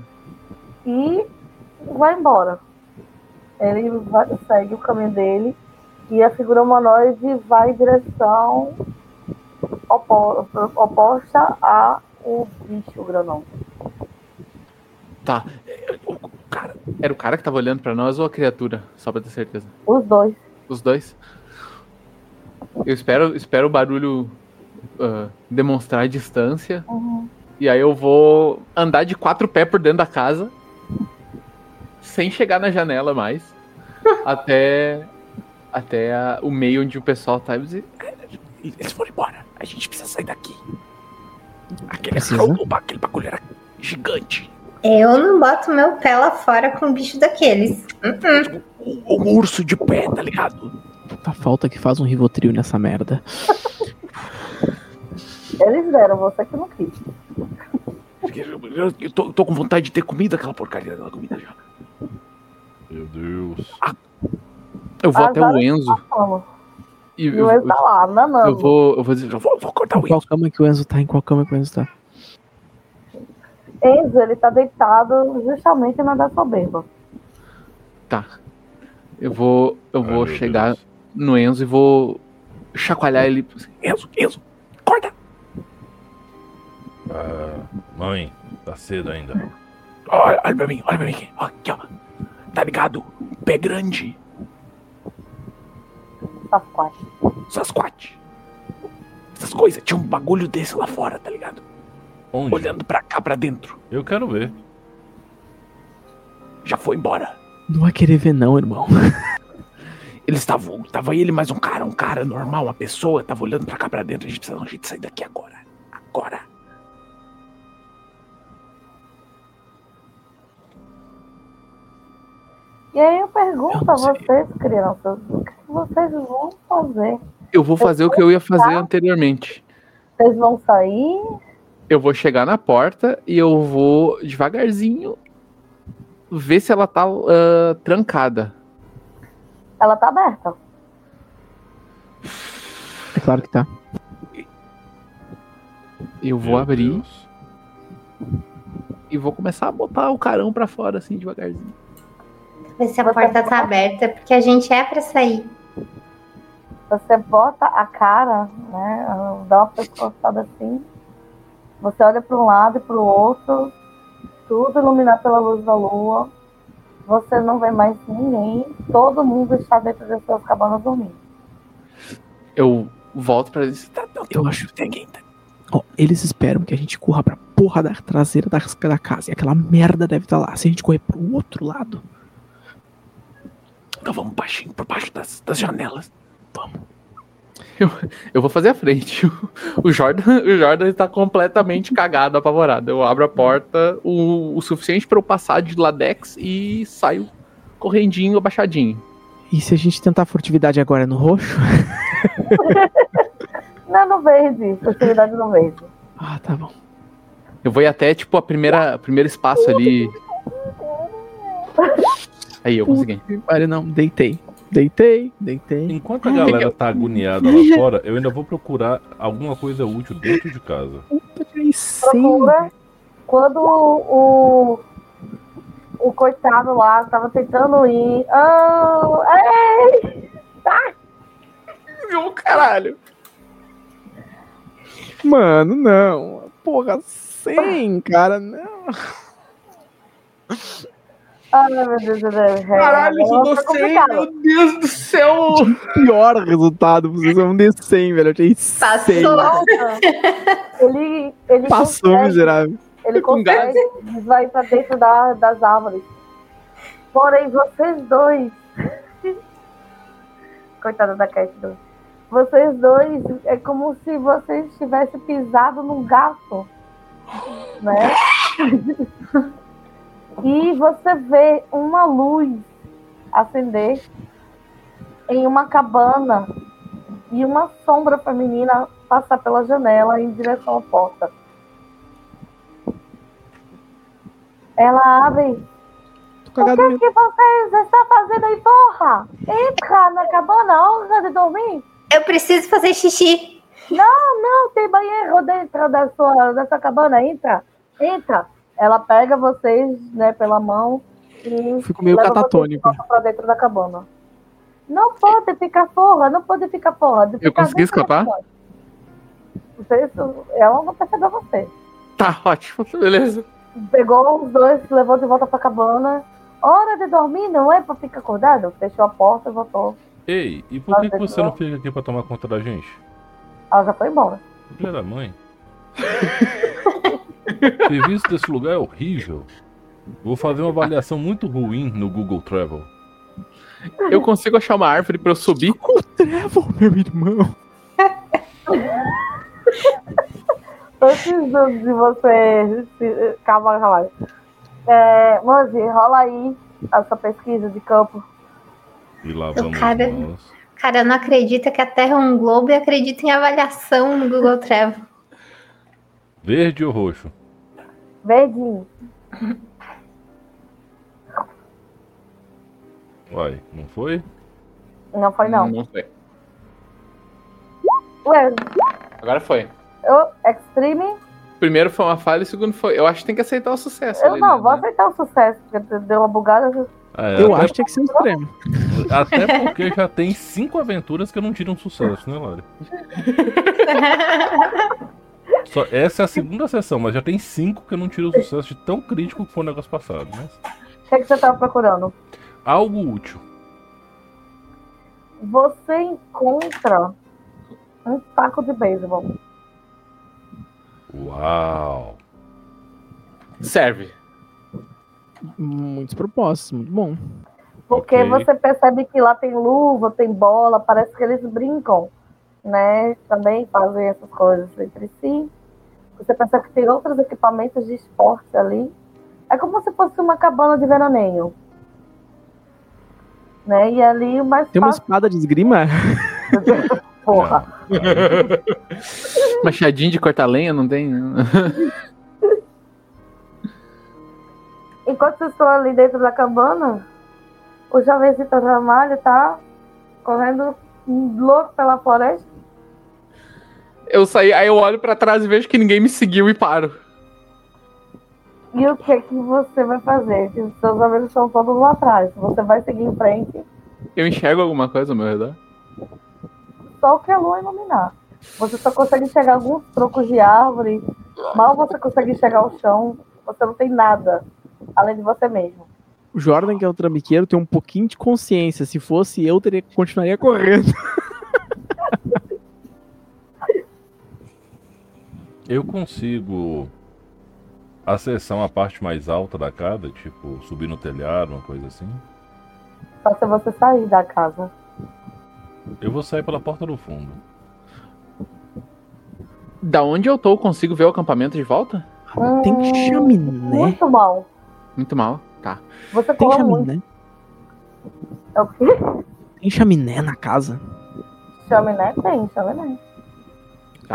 E vai embora. Ele vai- segue o caminho dele e a figura humanoide vai em direção opo- oposta ao bicho grandão. Tá. O- o cara- Era o cara que tava olhando pra nós ou a criatura? Só pra ter certeza. Os dois. Os dois? Eu espero, espero o barulho ah, demonstrar a distância. E aí eu vou andar de quatro pés por dentro da casa. Sem chegar na janela mais. até até a- o meio onde o pessoal tá. e dizer, Eles foram embora. A gente precisa sair daqui. Aquele, o- aquele bagulho era gigante. Eu não boto meu pé lá fora com um bicho daqueles. Uh-uh. Um, um urso de pé, tá ligado? Tá falta que faz um Rivotril nessa merda. Eles deram, você que não quis. Eu, eu- eu tô, tô com vontade de ter comida aquela porcaria daquela comida já. Meu Deus. Eu vou Ah, até o Enzo. E eu, o Enzo tá lá, nanando. eu vou, eu vou dizer. Eu vou, vou cortar o Em qual Enzo. cama que o Enzo tá? Em qual cama que o Enzo tá? Enzo, ele tá deitado justamente na da soberba. Tá. Eu vou, eu Ai, vou meu chegar Deus. no Enzo e vou chacoalhar ele. Enzo, Enzo, corta. Ah, mãe, tá cedo ainda. Olha, olha pra mim, olha pra mim. aqui. Ó, Aqui, ó. Tá ligado? Pé grande. Sasquatch. Sasquatch. Essas coisas. Tinha um bagulho desse lá fora, tá ligado? Onde? Olhando pra cá, pra dentro. Eu quero ver. Já foi embora. Não vai querer ver, não, irmão. Eles estavam. Tava ele mais um cara, um cara normal, uma pessoa, tava olhando pra cá pra dentro. A gente precisa dar um jeito de sair daqui agora. Agora. E aí eu pergunto Eu a vocês, crianças, o que vocês vão fazer? Eu vou fazer o que eu ia fazer anteriormente. Vocês vão sair? Eu vou chegar na porta e eu vou devagarzinho ver se ela tá ah, trancada. Ela tá aberta. É claro que tá. Eu vou Meu abrir Deus. e vou começar a botar o carão pra fora assim devagarzinho. Ver se a porta tá aberta, porque a gente é pra sair. Você bota a cara, né? Dá uma pescoçada assim. Você olha para um lado e para o outro, tudo iluminado pela luz da lua. Você não vê mais ninguém. Todo mundo está dentro das suas cabanas dormindo. Eu volto pra eles. Tá, não, Eu acho- Tem alguém. tá? Ó, eles esperam que a gente corra pra porra da traseira da, da casa. E aquela merda deve estar lá. Se a gente correr pro outro lado, Então vamos baixinho, por baixo das, das janelas. Eu vou fazer a frente. O Jordan, o Jordan está completamente cagado, apavorado. Eu abro a porta o, o suficiente pra eu passar de ladex e saio correndinho, abaixadinho. E se a gente tentar furtividade agora no roxo? Não, no verde. Furtividade no verde. Ah, tá bom. Eu vou ir até, tipo, a primeira, primeiro espaço ali. Aí, eu consegui. Olha, não, deitei. Deitei, deitei. Enquanto a galera tá agoniada lá fora, eu ainda vou procurar alguma coisa útil dentro de casa. Puta, 100. Procura. Quando o, o coitado lá tava tentando ir. Oh, ei! Meu caralho. Mano, não. Porra, 100, cara, não. Ai, meu Deus do céu. Caralho, eu dou foi 100, complicado. meu Deus do céu. Pior resultado, vocês vão de 100, velho. Eu tirei 100. Passou. Ele, ele Passou, consegue, miserável. ele consegue vai pra dentro da- das árvores. Porém, vocês dois. Coitada da Cat dois. Vocês dois é como se vocês tivessem pisado num gato. Né? e você vê uma luz acender em uma cabana e uma sombra feminina passar pela janela em direção à porta. Ela abre. O que, mesmo. que vocês estão fazendo aí, porra? Entra na cabana, hora de dormir. Eu preciso fazer xixi. Não tem banheiro dentro da sua, da sua cabana, entra. Entra. Ela pega vocês, né, pela mão e Fico meio catatônico. pra dentro da cabana. Não pode ficar porra, não pode ficar porra. de Eu ficar consegui escapar? Vocês, ela não percebeu você. Tá, ótimo, beleza. Pegou os dois, levou de volta pra cabana. Hora de dormir, não é pra ficar acordado? Fechou a porta e voltou. Ei, e por que, que você não fica aqui pra tomar conta da gente? Ela já foi embora. Filha da mãe. O serviço desse lugar é horrível. Vou fazer uma avaliação muito ruim no Google Travel. Eu consigo achar uma árvore pra eu subir. O Trevor, meu irmão. Antes de você. Calma, calma. É, Manzi, rola aí essa pesquisa de campo. E lá vamos cara- nós. Cara, não acredita que a Terra é um globo e acredita em avaliação no Google Travel. Verde ou roxo? Verdinho. Uai, não foi? Não foi, não. Não foi. Ué, Agora foi. eu, Extreme, Primeiro foi uma falha e o segundo foi. Eu acho que tem que aceitar o sucesso. eu ali, não, né? vou aceitar o sucesso, porque deu uma bugada. Ah, é, Eu acho que tinha que ser um extremo. até porque já tem cinco aventuras que não tiram sucesso, né, Lari? Só, essa é a segunda sessão, mas já tem cinco que não tiram sucesso de tão crítico que foi o negócio passado. Mas O que, é que você tava procurando? algo útil. Você encontra um taco de beisebol. Uau! Serve. Muitos propósitos, muito bom. Porque Ok. você percebe que lá tem luva, tem bola, parece que eles brincam, né? Também fazem essas coisas entre si. Você percebe que tem outros equipamentos de esporte ali. É como se fosse uma cabana de veraneio. Né? E ali o mais Tem uma fácil. espada de esgrima? Porra. Machadinho de cortar lenha, não tem? Enquanto vocês estão ali dentro da cabana, o jovenzito Ramalho tá correndo louco pela floresta. Eu saí, aí eu olho pra trás e vejo que ninguém me seguiu e paro. E o que que você vai fazer? Que os seus amigos estão todos lá atrás. Você vai seguir em frente, Eu enxergo alguma coisa ao meu redor? só o que a lua iluminar. Você só consegue enxergar alguns trocos de árvore. Mal você consegue enxergar o chão. Você não tem nada, além de você mesmo. O Jordan, que é o trambiqueiro, tem um pouquinho de consciência. Se fosse eu, teria, continuaria correndo. Eu consigo acessar uma parte mais alta da casa, tipo subir no telhado, uma coisa assim. Só se você sair da casa. Eu vou sair pela porta do fundo. Da onde eu tô, consigo ver o acampamento de volta? Tem Hum, chaminé? Muito mal. Muito mal. Tá. Você Tem corre muito. chaminé? É o quê? Tem chaminé na casa? Chaminé tem, chaminé.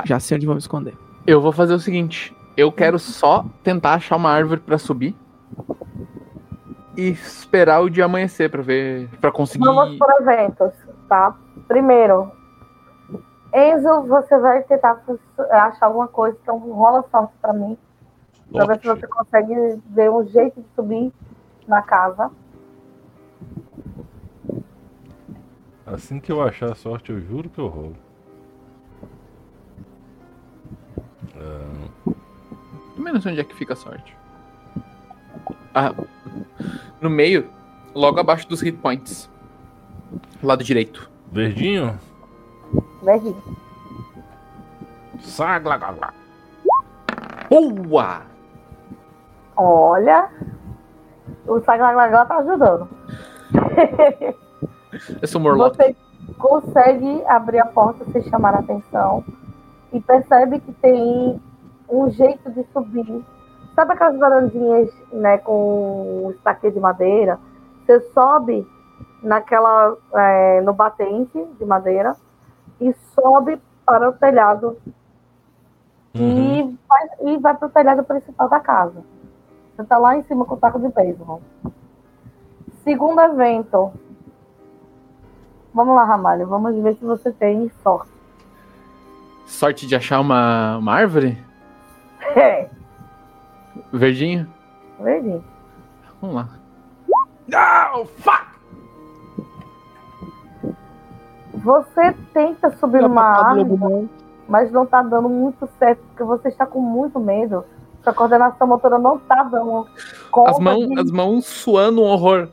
Já sei onde vou me esconder. Eu vou fazer o seguinte: eu quero só tentar achar uma árvore pra subir e esperar o dia amanhecer pra ver, para conseguir. Vamos por eventos, tá? Primeiro, Enzo, você vai tentar achar alguma coisa, então rola sorte pra mim. Pra ver se você consegue ver um jeito de subir na casa. Assim que eu achar a sorte, eu juro que eu rolo. Também não sei onde é que fica a sorte. Ah, no meio, logo abaixo dos hit points. Lado direito. verdinho? Verdinho. Saglagagá. Boa! Olha, o Saglagagá tá ajudando. Eu sou Morlock. Você consegue abrir a porta sem chamar a atenção e percebe que tem um jeito de subir. Sabe aquelas varandinhas né, com estaque de madeira? Você sobe naquela, é, no batente de madeira e sobe para o telhado Uhum. e vai, e vai para o telhado principal da casa. Você está lá em cima com o taco de beisebol. Segundo evento. Vamos lá, Ramalho. Vamos ver se você tem sorte. Sorte de achar uma, uma árvore? É, Verdinho? verdinho. Vamos lá. Não, fuck! Você tenta subir Tá numa papado, árvore, mas não está dando muito certo, porque você está com muito medo. Sua coordenação motora não está dando conta As mãos, de- as mãos suando um horror.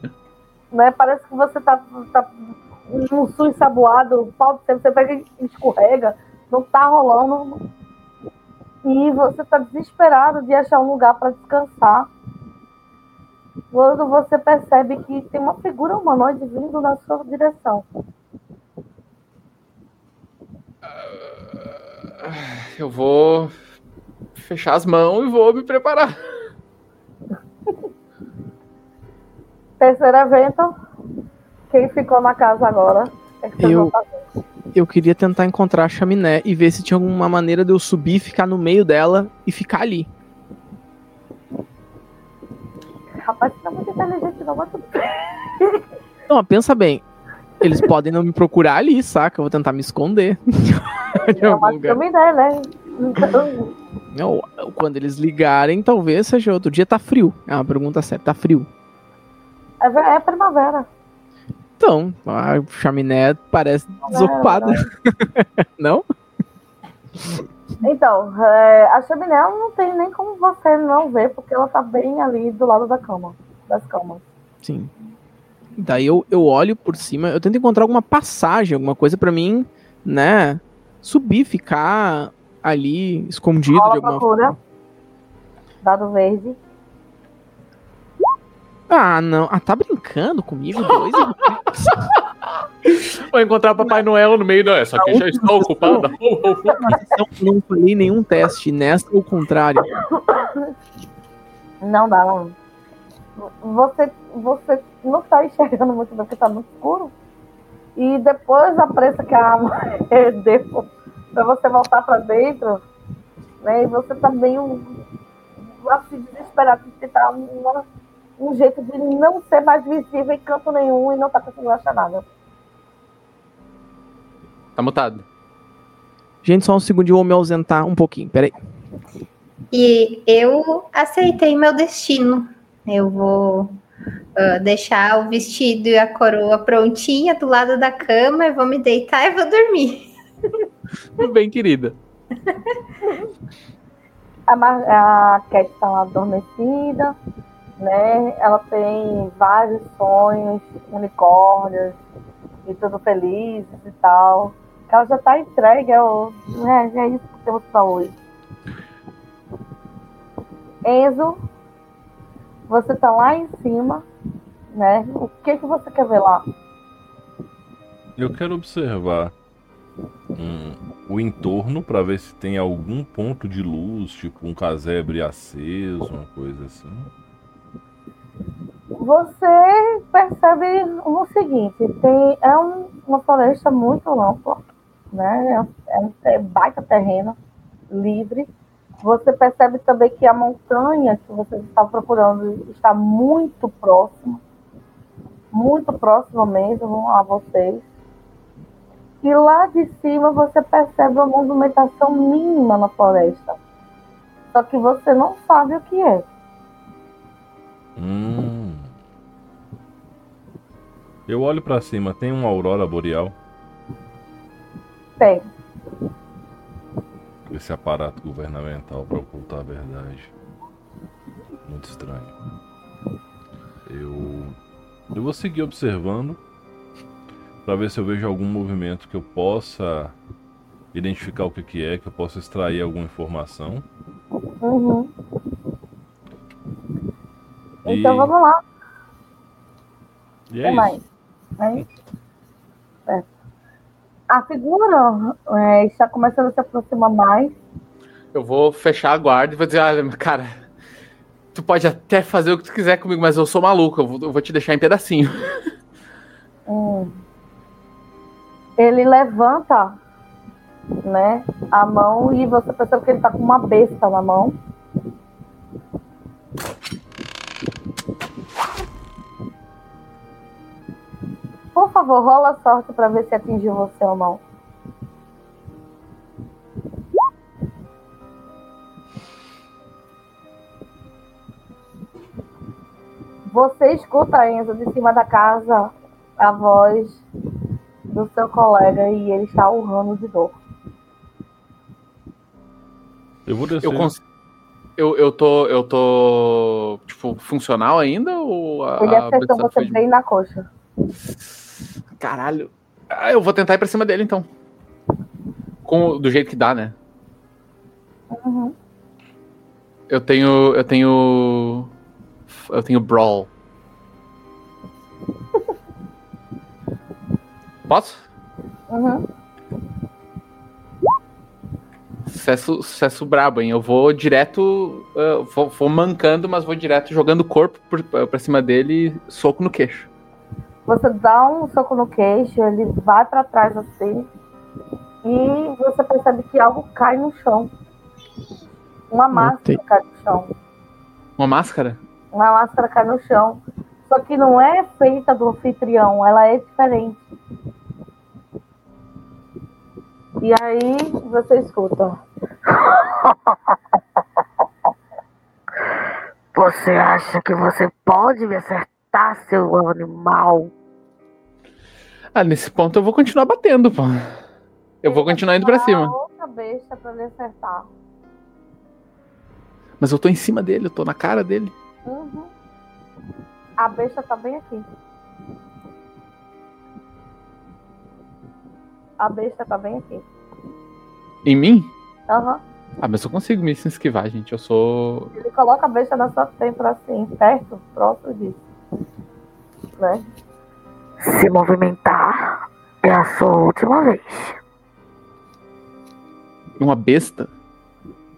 né? Parece que você tá, tá um sul ensaboado, pau de sempre, você pega e escorrega, não tá rolando. E você tá desesperado de achar um lugar para descansar. Quando você percebe que tem uma figura humanoide vindo na sua direção. Eu vou fechar as mãos e vou me preparar. Terceiro evento. Quem ficou na casa agora? É Eu. Eu queria tentar encontrar a chaminé e ver se tinha alguma maneira de eu subir, ficar no meio dela e ficar ali. Rapaz, você tá muito inteligente, não, mas pensa bem. Eles podem não me procurar ali, saca? Eu vou tentar me esconder. De É uma ideia, né? Então, Não, quando eles ligarem, talvez seja outro dia. Tá frio. É uma pergunta séria. Tá frio. É, é primavera. Então, a chaminé parece desocupada. Não? Então, é, a chaminé não tem nem como você não ver, porque ela tá bem ali do lado da cama, das camas. Sim. Daí eu, eu olho por cima, eu tento encontrar alguma passagem, alguma coisa pra mim, né? Subir, ficar ali escondido de Rola alguma procura. Dado verde. Ah, não. Ah, tá brincando comigo? Dois? Vou encontrar o Papai Noel no meio da. Essa aqui já está ocupada. não, não falei nenhum teste. Nessa ou contrário. Não dá, não. Você, você não tá enxergando muito bem, porque tá muito escuro. E depois a pressa que a mulher deu pra você voltar pra dentro, né? E você tá meio assim, desesperado de tentar uma- um jeito de não ser mais visível em canto nenhum e não tá conseguindo achar nada. Tá mutado. Gente, só um segundo, eu vou me ausentar um pouquinho. Peraí. E eu aceitei meu destino. Eu vou ah, deixar o vestido e a coroa prontinha do lado da cama, eu vou me deitar e vou dormir. Tudo bem, querida. A, a Cat tá lá adormecida, né? Ela tem vários sonhos, unicórnios e tudo felizes e tal. Ela já tá entregue ao. É, é isso que temos pra hoje. Enzo, você tá lá em cima, né? O que que você quer ver lá? Eu quero observar hum, o entorno pra ver se tem algum ponto de luz, tipo um casebre aceso, uma coisa assim. Você percebe o seguinte, tem, é um- uma floresta muito ampla, né? É, um- é baita terreno, livre. Você percebe também que a montanha que você está procurando está muito próxima, muito próxima mesmo a vocês. E lá de cima você percebe uma movimentação mínima na floresta. Só que você não sabe o que é. Hum. Eu olho pra cima, tem uma aurora boreal. Tem. Esse aparato governamental pra ocultar a verdade. Muito estranho. Eu. Eu vou seguir observando. Pra ver se eu vejo algum movimento que eu possa identificar o que, que é, que eu possa extrair alguma informação. Uhum. E- Então vamos lá. E é mais? isso. É. A figura é, está começando a se aproximar mais. Eu vou fechar a guarda e vou dizer, ah, cara, tu pode até fazer o que tu quiser comigo, mas eu sou maluco, eu vou, eu vou te deixar em pedacinho. Hum. Ele levanta né, a mão e você percebe que ele está com uma besta na mão. Por favor, rola a sorte para ver se atingiu você ou não. Você escuta, Enzo, de cima da casa, a voz do seu colega e ele está urrando de dor. Eu vou descer. Eu, cons... eu, eu tô. Eu tô. Tipo, funcional ainda? Ou a, Ele acertou você bem na coxa. Caralho. Ah, eu vou tentar ir pra cima dele então. Com, do jeito que dá, né? Uhum. Eu tenho. Eu tenho. Eu tenho Brawl. Posso? Uhum. Sucesso, sucesso brabo, hein? Eu vou direto. ah, vou, vou mancando, mas vou direto jogando o corpo por, pra cima dele e soco no queixo. Você dá um soco no queixo, ele vai para trás assim e você percebe que algo cai no chão. Uma máscara Notei. cai no chão. Uma máscara? Uma máscara cai no chão. Só que não é feita do anfitrião, ela é diferente. E aí você escuta. Você acha que você pode me acertar, seu animal? Ah, nesse ponto eu vou continuar batendo, pô. Eu vou continuar indo pra cima. Outra besta pra lhe acertar. Mas eu tô em cima dele, eu tô na cara dele. Uhum. A besta tá bem aqui. A besta tá bem aqui. Em mim? Aham. Ah, mas eu consigo me esquivar, gente. Eu sou. Ele coloca a besta na sua têmpora assim, perto, próximo disso. Né? Se movimentar é a sua última vez. uma besta.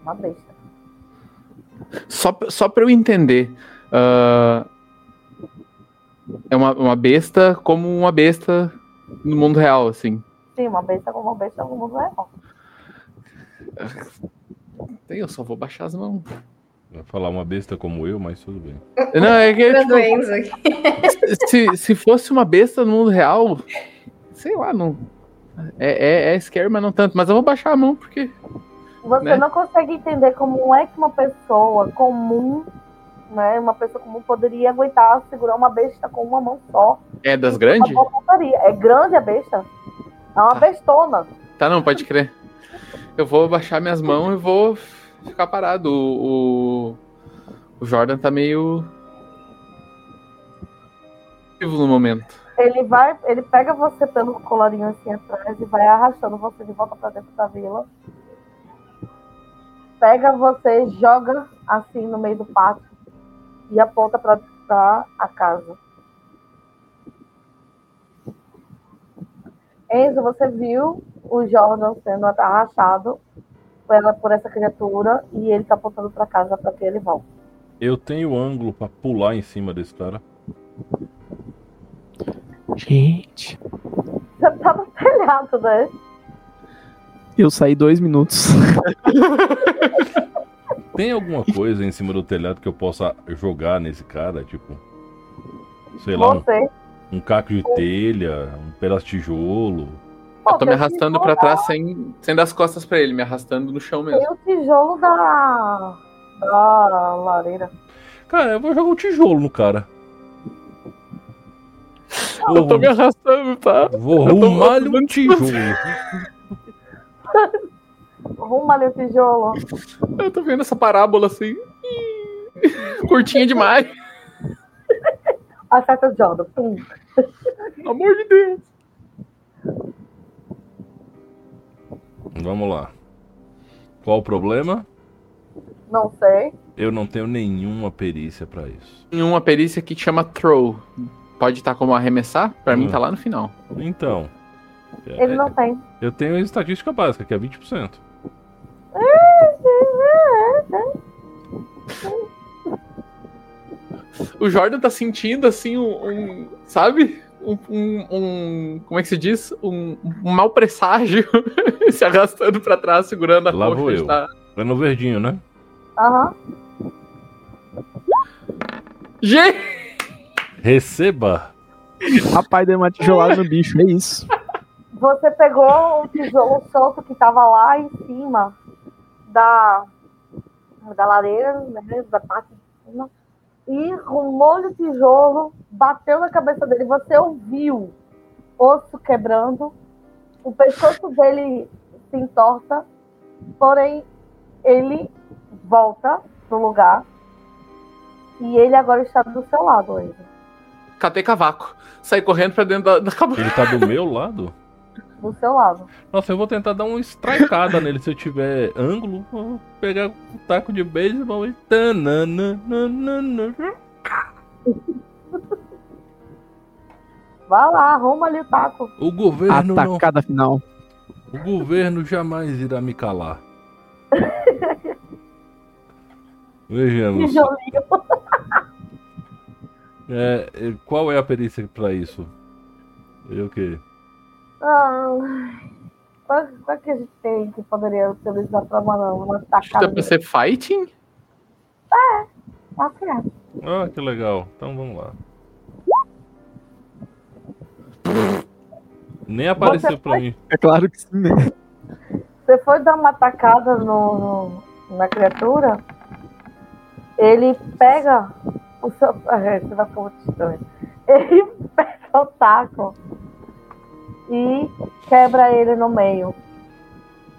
Uma besta. Só, pra- só pra eu entender. ah, é uma, uma besta como uma besta no mundo real, assim. Sim, uma besta como uma besta no mundo real. Eu só vou baixar as mãos. Vai falar uma besta como eu, mas tudo bem. Não, é que, tipo, do Enzo aqui. se, se fosse uma besta no mundo real, sei lá, não. É, é, é scary, mas não tanto. Mas eu vou baixar a mão, porque. Você Né? não consegue entender como é que uma pessoa comum, né? Uma pessoa comum poderia aguentar segurar uma besta com uma mão só. É das grandes? É grande a besta. É uma Tá. bestona. Tá, não, pode crer. Eu vou baixar minhas mãos e vou ficar parado. O, o, o Jordan tá meio. vivo no momento. Ele vai, ele pega você pelo colarinho assim atrás e vai arrastando você de volta pra dentro da vila. Pega você, joga assim no meio do pátio e aponta pra, pra a casa. Enzo, você viu o Jordan sendo arrastado pela, por essa criatura e ele tá apontando pra casa pra que ele volte. Eu tenho ângulo pra pular em cima desse cara. Gente, Você tá no telhado, né? eu saí dois minutos. Tem alguma coisa em cima do telhado que eu possa jogar nesse cara? Tipo, sei lá, um, um caco de telha, um pedaço de tijolo. Pô, Eu tô me tem arrastando pra trás sem, sem dar as costas pra ele, me arrastando no chão Tem mesmo. o tijolo da. da lareira. Cara, eu vou jogar um tijolo no cara. Eu tô me arrastando, tá? Vou tô um tijolo. Arruma ali o tijolo. Eu tô vendo essa parábola assim. Curtinha demais. Acerta o Jordan. Pum. Pelo amor de Deus. Vamos lá. Qual o problema? Não sei. Eu não tenho nenhuma perícia pra isso. Tem uma perícia que chama throw. Pode estar como arremessar? Pra mim Hum. tá lá no final. Então. Ele é, não tem. Eu tenho a estatística básica, que é 20%. O Jordan tá sentindo assim um. um- sabe? Um, um- um- Como é que se diz? Um, um mau presságio se arrastando pra trás, segurando a Lá coxa. vou eu. tá- É no verdinho, né? Aham. Gente! Receba! Rapaz, deu uma tijolada no bicho, é isso. Você pegou o tijolo solto que tava lá em cima da, da lareira, né, da parte de cima, e rumou o tijolo, bateu na cabeça dele. Você ouviu osso quebrando, o pescoço dele se entorta, porém ele volta pro lugar e ele agora está do seu lado ainda. Catei cavaco. Saí correndo pra dentro da, da cabana. Ele tá do meu lado? Lado. Nossa, eu vou tentar dar uma strikeada nele se eu tiver ângulo. Vou pegar um taco de beisebol e. tananana. Vai lá, arruma ali o taco. O governo não. Atacada final. O governo jamais irá me calar. Vejamos. Tijolinho. É, qual é a perícia pra isso? Eu o quê? Ah, qual, que a gente tem que poderia utilizar pra uma, uma que dá tacada pra ser fighting? Tá certo. Ah, que legal. Então vamos lá. Nem apareceu pra mim. É claro que sim, né? Você foi dar uma tacada no, no- na criatura, ele pega o seu. É, você vai ficar muito estranho. Ele pega o taco e quebra ele no meio.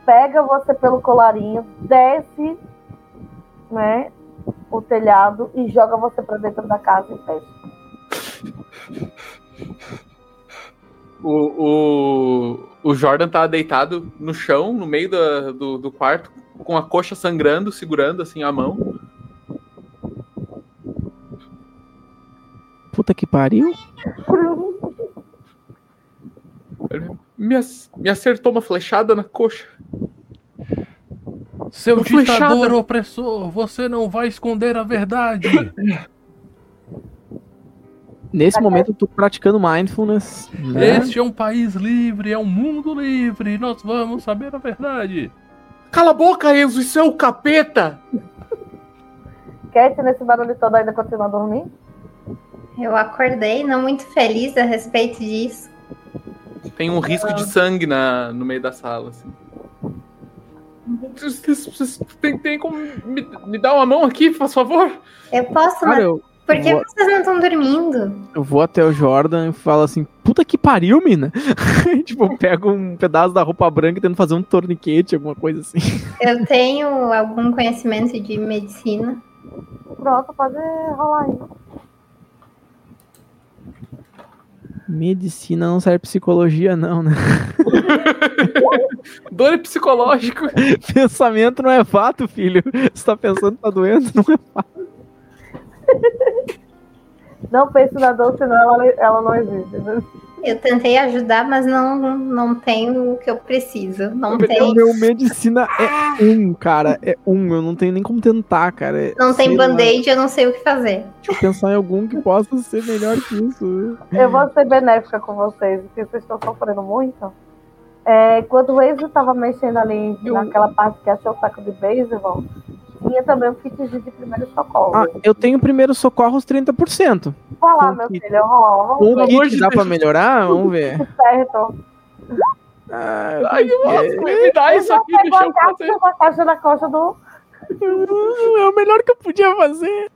Pega você pelo colarinho, desce né, o telhado e joga você pra dentro da casa e fecha. O, o, o Jordan tá deitado no chão, no meio da- do, do quarto, com a coxa sangrando, segurando assim a mão. Puta que pariu. Ele me, me acertou uma flechada na coxa. Seu Uma ditador flechada. opressor, você não vai esconder a verdade. Nesse momento eu tô praticando mindfulness. Né? Este é um país livre, é um mundo livre. Nós vamos saber a verdade. Cala a boca, Enzo, isso é o capeta! Cat, nesse barulho todo ainda continua dormindo? Eu acordei não muito feliz a respeito disso. Tem um risco de sangue na, no meio da sala, assim. Tem, tem como me, me dar uma mão aqui, por favor? Eu posso, Cara, mas eu, por que vou- vocês não estão dormindo? eu vou até o Jordan e falo assim, puta que pariu, mina. tipo, pego um pedaço da roupa branca e tento fazer um torniquete, alguma coisa assim. Eu tenho algum conhecimento de medicina. Pronto, pode rolar aí. Medicina não serve psicologia, não, né? Dor é psicológico. Pensamento não é fato, filho. Você tá pensando que tá doendo, não é fato. Não pense na dor, senão ela, ela não existe. Eu tentei ajudar, mas não, não tenho o que eu preciso. Não O tem. meu medicina é um, cara. É um. Eu não tenho nem como tentar, cara. É- Não tem band-aid, eu não sei o que fazer. Deixa eu pensar em algum que possa ser melhor que isso. Eu vou ser benéfica com vocês, porque vocês estão sofrendo muito. É, quando o Enzo estava mexendo ali Eu- naquela parte que achou o saco de beisebol, tinha também o kitzinho de primeiro socorro. Ah, eu tenho primeiro socorros 30%. Vai lá, meu kit. filho. Com vamos o ver kit dá pra melhorar? Vamos ver. certo. Ah, Ai, é, me dá isso aqui, deixa eu fazer. uma caixa na costa do. é o melhor que eu podia fazer.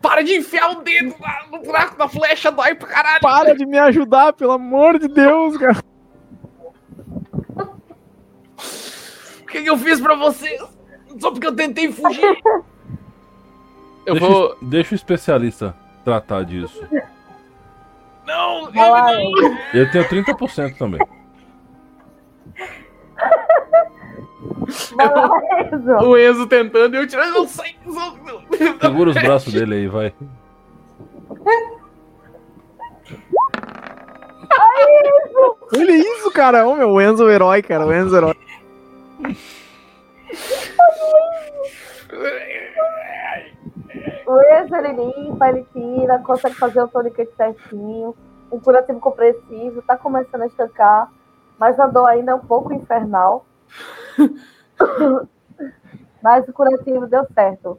Para de enfiar o dedo no buraco da flecha, dói pra caralho. Para de me ajudar, pelo amor de Deus, cara. O que, que eu fiz pra vocês? Só porque eu tentei fugir. Eu Deixa, vou. deixa o especialista tratar disso. Não, ele Enzo. Eu tenho 30% também. Vai lá, Enzo. não. O Enzo tentando e eu tirando. Não sei. não, não. Segura os braços dele aí, vai. Olha isso, cara. Ô, meu, o Enzo é o herói, cara. O Enzo é o herói. O Enzo ele limpa, ele tira, consegue fazer o tourniquet certinho, um curativo compressivo, tá começando a estancar, mas a dor ainda é um pouco infernal. mas o curativo deu certo.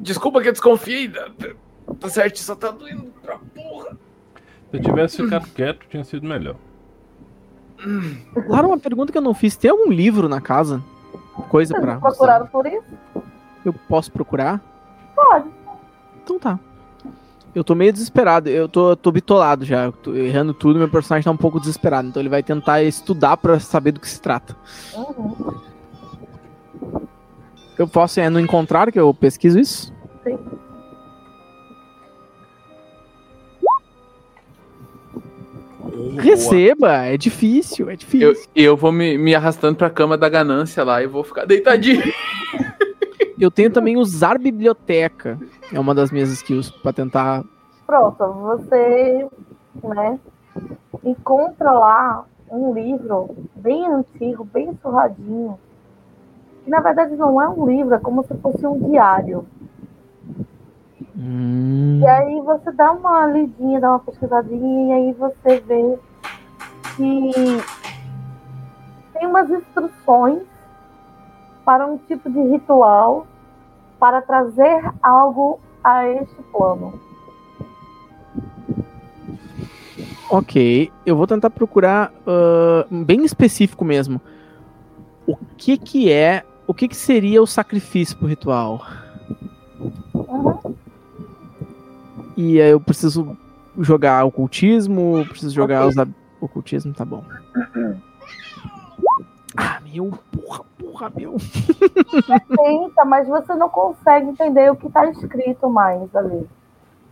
Desculpa que eu desconfiei. Tá, tá certo, só tá doendo pra porra. Se eu tivesse ficado quieto, tinha sido melhor. Claro, uma pergunta que eu não fiz. Tem algum livro na casa? Coisa pra. Vocês procuraram por isso? Eu posso procurar? Pode. Então tá. Eu tô meio desesperado. Eu tô, tô bitolado já. Eu tô errando tudo. Meu personagem tá um pouco desesperado. Então ele vai tentar estudar pra saber do que se trata. Uhum. Eu posso é no encontrar que eu pesquiso isso? Sim. Receba! É difícil, é difícil. Eu, eu vou me, me arrastando pra cama da ganância lá e vou ficar deitadinho. Eu tenho também usar biblioteca. É uma das minhas skills pra tentar. Pronto, você né, encontra lá um livro bem antigo, bem surradinho, que na verdade não é um livro, é como se fosse um diário. Hum, E aí você dá uma lidinha, dá uma pesquisadinha, e aí você vê que tem umas instruções para um tipo de ritual para trazer algo a este plano. ok, eu vou tentar procurar ah, bem específico mesmo. O que que é, o que que seria o sacrifício pro ritual? Uhum. E aí eu preciso jogar ocultismo, preciso jogar Ok. os ocultismo, tá bom. Ah, meu, porra, porra, meu. Tenta, mas você não consegue entender o que está escrito mais ali.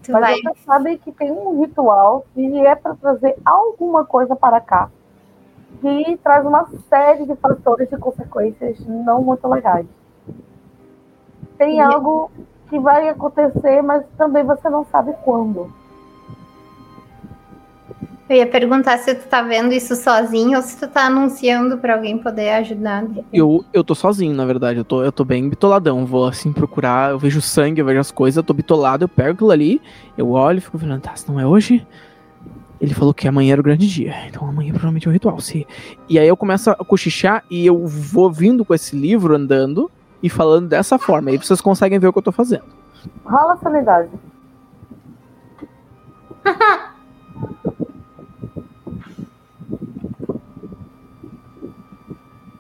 Tu Mas vai. você sabe que tem um ritual que é para trazer alguma coisa para cá. Que traz uma série de fatores e consequências não muito legais. Tem E- algo que vai acontecer, mas também você não sabe quando. Eu ia perguntar se tu tá vendo isso sozinho ou se tu tá anunciando pra alguém poder ajudar. Eu, eu tô sozinho, na verdade. Eu tô, eu tô bem bitoladão. Vou assim procurar. Eu vejo sangue, eu vejo as coisas, eu tô bitolado, eu pego aquilo ali, eu olho e fico falando, tá, se não é hoje. Ele falou que amanhã era o grande dia. Então amanhã provavelmente é um ritual. Se... E aí eu começo a cochichar e eu vou vindo com esse livro andando e falando dessa forma. Aí vocês conseguem ver o que eu tô fazendo. Rola a sanidade.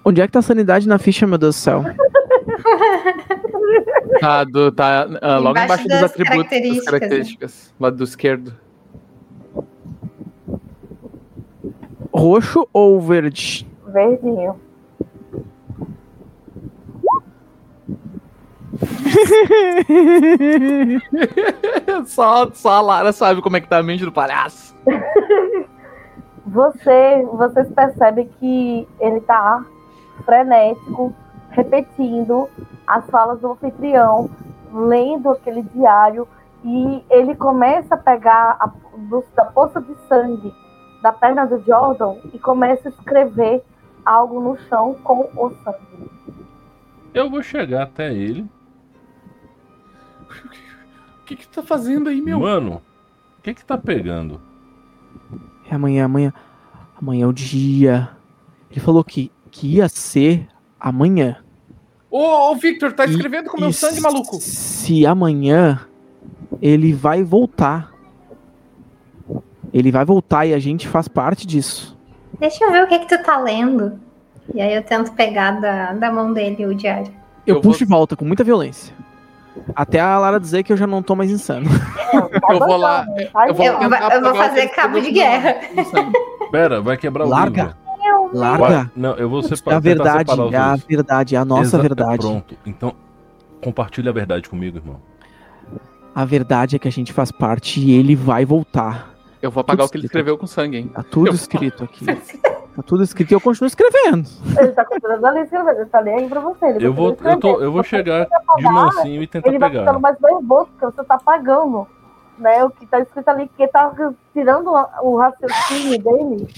Onde é que tá a sanidade na ficha, meu Deus do céu? Tá, do, tá ah, logo Embaixo embaixo dos atributos, das características, né? características. Lado do esquerdo. Roxo ou verde? Verdinho. só, só a Lara sabe como é que tá a mente do palhaço. Você, vocês percebem que ele tá frenético, repetindo as falas do anfitrião, lendo aquele diário e ele começa a pegar a, do, da poça de sangue da perna do Jordan e começa a escrever algo no chão com o sangue. Eu vou chegar até ele. O que que tá fazendo aí, meu? Mano, o que que tá pegando? É amanhã, amanhã. Amanhã é o dia. Ele falou que, que ia ser amanhã. Ô, ô, Victor, tá E- escrevendo com meu e sangue, maluco. Se amanhã ele vai voltar. Ele vai voltar e a gente faz parte disso. Deixa eu ver o que que tu tá lendo. E aí eu tento pegar da, da mão dele o diário. Eu, Eu puxo vou- de volta com muita violência. Até a Lara dizer que eu já não tô mais insano. Eu vou lá, eu vou Eu- eu vou fazer cabo de guerra. Pera, vai quebrar o Larga. livro. Larga. Não, eu vou É separar. a verdade, é a verdade, é a nossa Exa- verdade. Pronto. Então, compartilha a verdade comigo, irmão. A verdade é que a gente faz parte e ele vai voltar. Eu vou apagar Tudo o que ele escreveu com sangue, hein? Tá tudo Eu- escrito aqui. Tá tudo escrito e eu continuo escrevendo. Ele tá continuando ali escrevendo, ele tá nem aí pra você. Ele Eu vou, eu tô, eu vou chegar de mansinho e tentar Ele vai ficando pegar. mais nervoso, porque você tá apagando. Né, o que tá escrito ali, que tá tirando o raciocínio dele.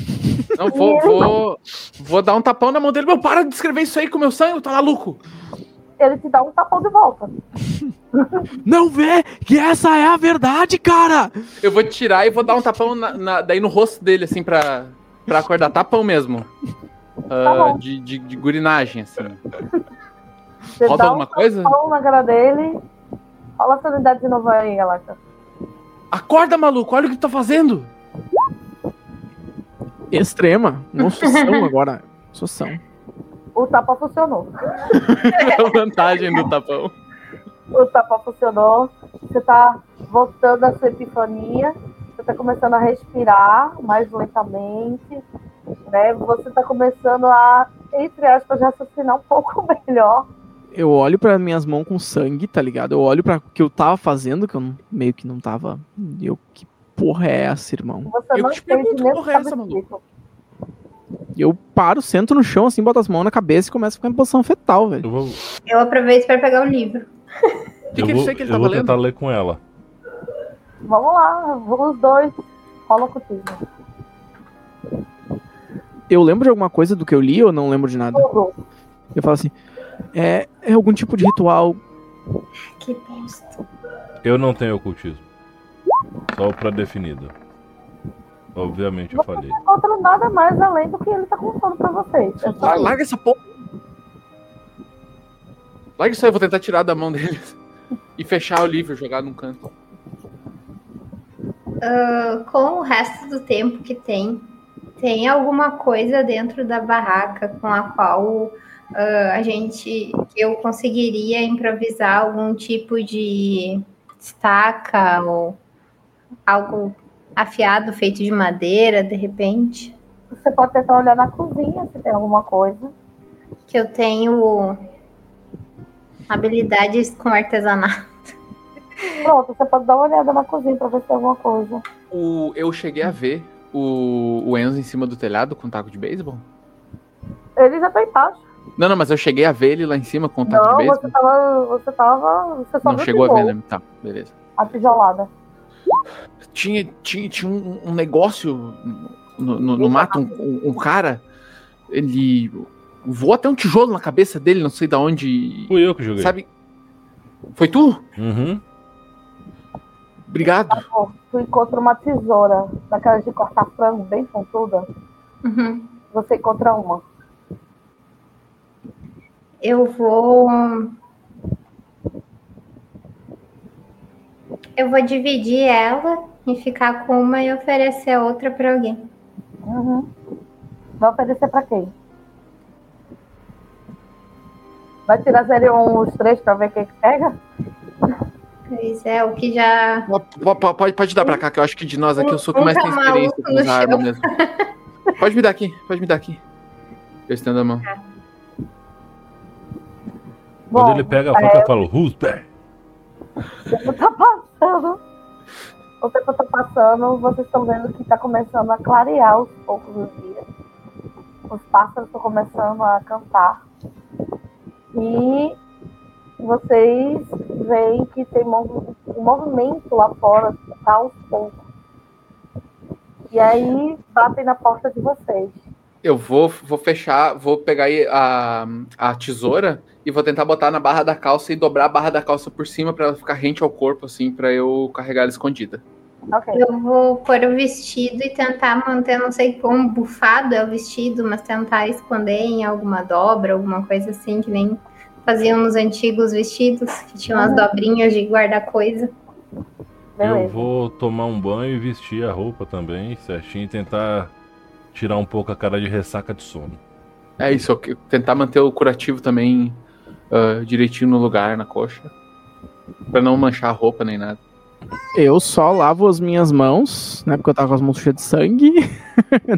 Não, vou, vou, vou dar um tapão na mão dele. Meu, para de escrever isso aí com meu sangue, tá maluco? Ele te dá um tapão de volta. Não vê que essa é a verdade, cara! Eu vou tirar e vou dar um tapão na- na- daí no rosto dele, assim, pra, pra acordar. Tapão mesmo. Ah, bom. de, de, de gurinagem, assim. Você Falta dá alguma um coisa? na cara dele. Fala a sanidade de novo aí, Galata. Acorda, maluco, olha o que tu tá fazendo. Extrema. Não agora. Sou são. O tapa funcionou. a vantagem do tapão. O tapa funcionou. Você tá voltando à sua epifania. Você tá começando a respirar mais lentamente. Né? Você tá começando a, entre aspas, raciocinar um pouco melhor. Eu olho pra minhas mãos com sangue, tá ligado? Eu olho pra o que eu tava fazendo, que eu não- meio que não tava. e Eu, que porra é essa, irmão? Você Eu te pergunto, o porra que é essa, maluco? Eu paro, sento no chão, assim, boto as mãos na cabeça e começo a ficar em posição fetal, velho. Eu vou, Eu aproveito pra pegar o livro. O que, eu que vou, aí que ele eu tá vou lendo? tentar ler com ela. Vamos lá, os dois. Rola contigo. Eu lembro de alguma coisa do que eu li ou não lembro de nada? Eu falo assim: é, é algum tipo de ritual. Que bosta. Eu não tenho ocultismo. Só o pré-definido. Obviamente eu falei. Não encontra nada mais além do que ele tá contando pra vocês. É só Lar- isso. Larga essa porra. Larga isso aí, eu vou tentar tirar da mão dele. E fechar o livro, jogar num canto. Ah, com o resto do tempo que tem, tem alguma coisa dentro da barraca com a qual ah, a gente eu conseguiria improvisar algum tipo de estaca ou algo afiado feito de madeira, de repente, Você pode tentar olhar na cozinha se tem alguma coisa. que eu tenho habilidades com artesanato. Pronto, você pode dar uma olhada na cozinha pra ver se tem alguma coisa. O, eu cheguei a ver o, o Enzo em cima do telhado com um taco de beisebol. Ele já tá embaixo. Não, não, mas eu cheguei a ver ele lá em cima com taco de Não, beisebol. você tava. Você tava. Você só Não chegou a ver, né? Tá, beleza. A tijolada. Tinha, tinha, tinha um, um negócio no, no- no mato, um, um- cara, ele voou até um tijolo na cabeça dele, não sei da onde. Fui eu que joguei. Sabe? Foi tu? Uhum. Obrigado. Pô, tu encontra uma tesoura, daquelas de cortar frango bem pontuda. Uhum. Você encontra uma. Eu vou. Eu vou dividir ela e ficar com uma e oferecer outra para alguém. Uhum. Vai oferecer pra quem? Vai tirar 01 os três pra ver quem que pega? Pois é, o que já. Po- po- Pode, pode dar pra cá, que eu acho que de nós aqui eu sou o que mais tem experiência com as no armas chão. mesmo. Pode me dar aqui, pode me dar aqui. Eu estendo a mão. Quando Bom, ele pega a faca, eu falo, who's there? O tempo tá passando. O tempo tá passando, vocês estão vendo que tá começando a clarear aos poucos os dias. Os pássaros estão começando a cantar. E vocês veem que tem o movimento lá fora tá aos poucos. E aí batem na porta de vocês. Eu vou, vou fechar, vou pegar aí a, a tesoura e vou tentar botar na barra da calça e dobrar a barra da calça por cima pra ela ficar rente ao corpo, assim, pra eu carregar ela escondida. Ok. Eu vou pôr o vestido e tentar manter, não sei como bufado é o vestido, mas tentar esconder em alguma dobra, alguma coisa assim, que nem faziam nos antigos vestidos, que tinham as dobrinhas de guardar coisa. Eu vou tomar um banho e vestir a roupa também, certinho, e tentar tirar um pouco a cara de ressaca de sono. É isso, tentar manter o curativo também ah, direitinho no lugar, na coxa. Pra não manchar a roupa nem nada. Eu só lavo as minhas mãos, né? Porque eu tava com as mãos cheias de sangue.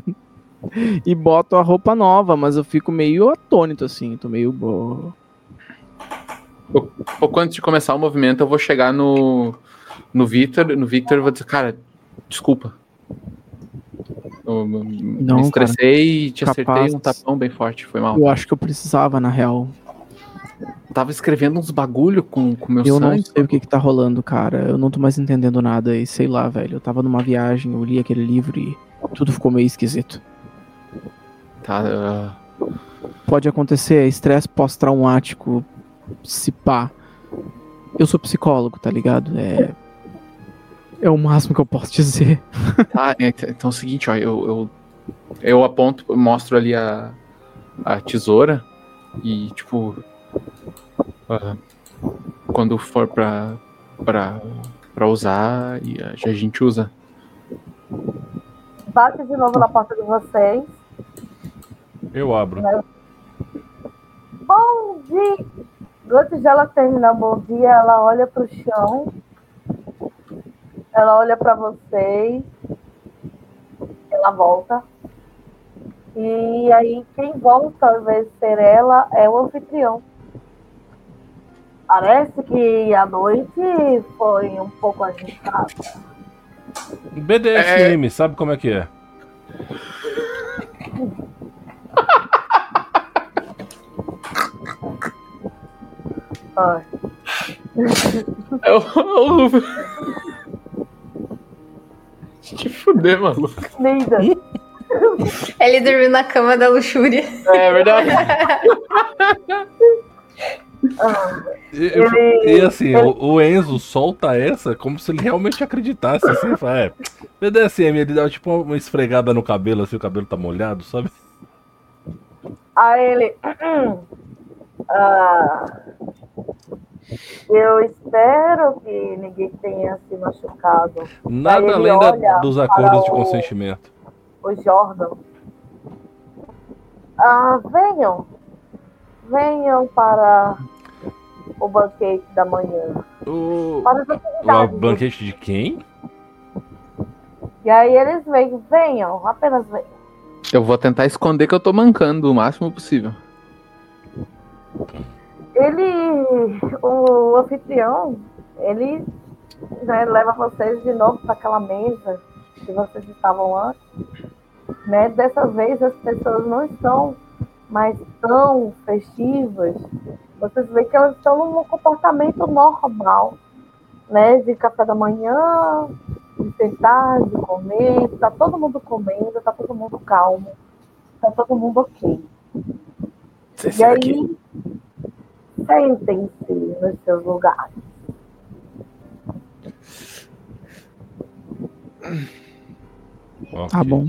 e boto a roupa nova, mas eu fico meio atônito, assim. Tô meio. bo- Pouco antes de começar o movimento, eu vou chegar no, no Victor, no Victor e vou dizer, cara, desculpa. Eu me Não, estressei e te Capaz. acertei um tapão bem forte, foi mal. Eu acho que eu precisava, na real. Tava escrevendo uns bagulho com o meu Eu não sangue. sei o que que tá rolando, cara. Eu não tô mais entendendo nada e sei lá, velho. Eu tava numa viagem, eu li aquele livro e tudo ficou meio esquisito. Tá, ah, Pode acontecer, é estresse pós-traumático, se pá. Eu sou psicólogo, tá ligado? É. É o máximo que eu posso dizer. tá, é, então é o seguinte, ó, eu, eu, eu aponto, eu mostro ali a, a tesoura e, tipo, ah, quando for pra, pra, pra usar, e a, a gente usa. Bate de novo na porta de vocês. Eu abro. Bom dia! Antes de ela terminar o bom dia, ela olha pro chão. Ela olha pra vocês. Ela volta. E aí, quem volta, ao invés de ser ela, é o anfitrião. Parece que a noite foi um pouco agitada. BDSM, sabe como é que é? Ai, Eu, eu... Que fuder, maluco. linda. Ele dormiu na cama da luxúria. É verdade. Ah, E, Ele- e assim, o, o Enzo solta essa como se ele realmente acreditasse. Assim, fala, é, BDSM, ele dá tipo uma esfregada no cabelo, assim, o cabelo tá molhado, sabe? Aí ele. Ah, eu espero que ninguém tenha se machucado. Nada além da- dos acordos de o- consentimento. O Jordan. Ah, venham. Venham para o banquete da manhã. O, o banquete de quem? E aí eles vêm, venham, apenas venham. Eu vou tentar esconder que eu tô mancando o máximo possível. Ele, o anfitrião, ele né, leva vocês de novo para aquela mesa que vocês estavam antes. Né? Dessa vez as pessoas não estão mais tão festivas. Vocês veem que elas estão num comportamento normal, né? De café da manhã, de sentar, de comer, tá todo mundo comendo, tá todo mundo calmo, tá todo mundo ok. E aí, sentem-se nos seus lugares. Tá bom.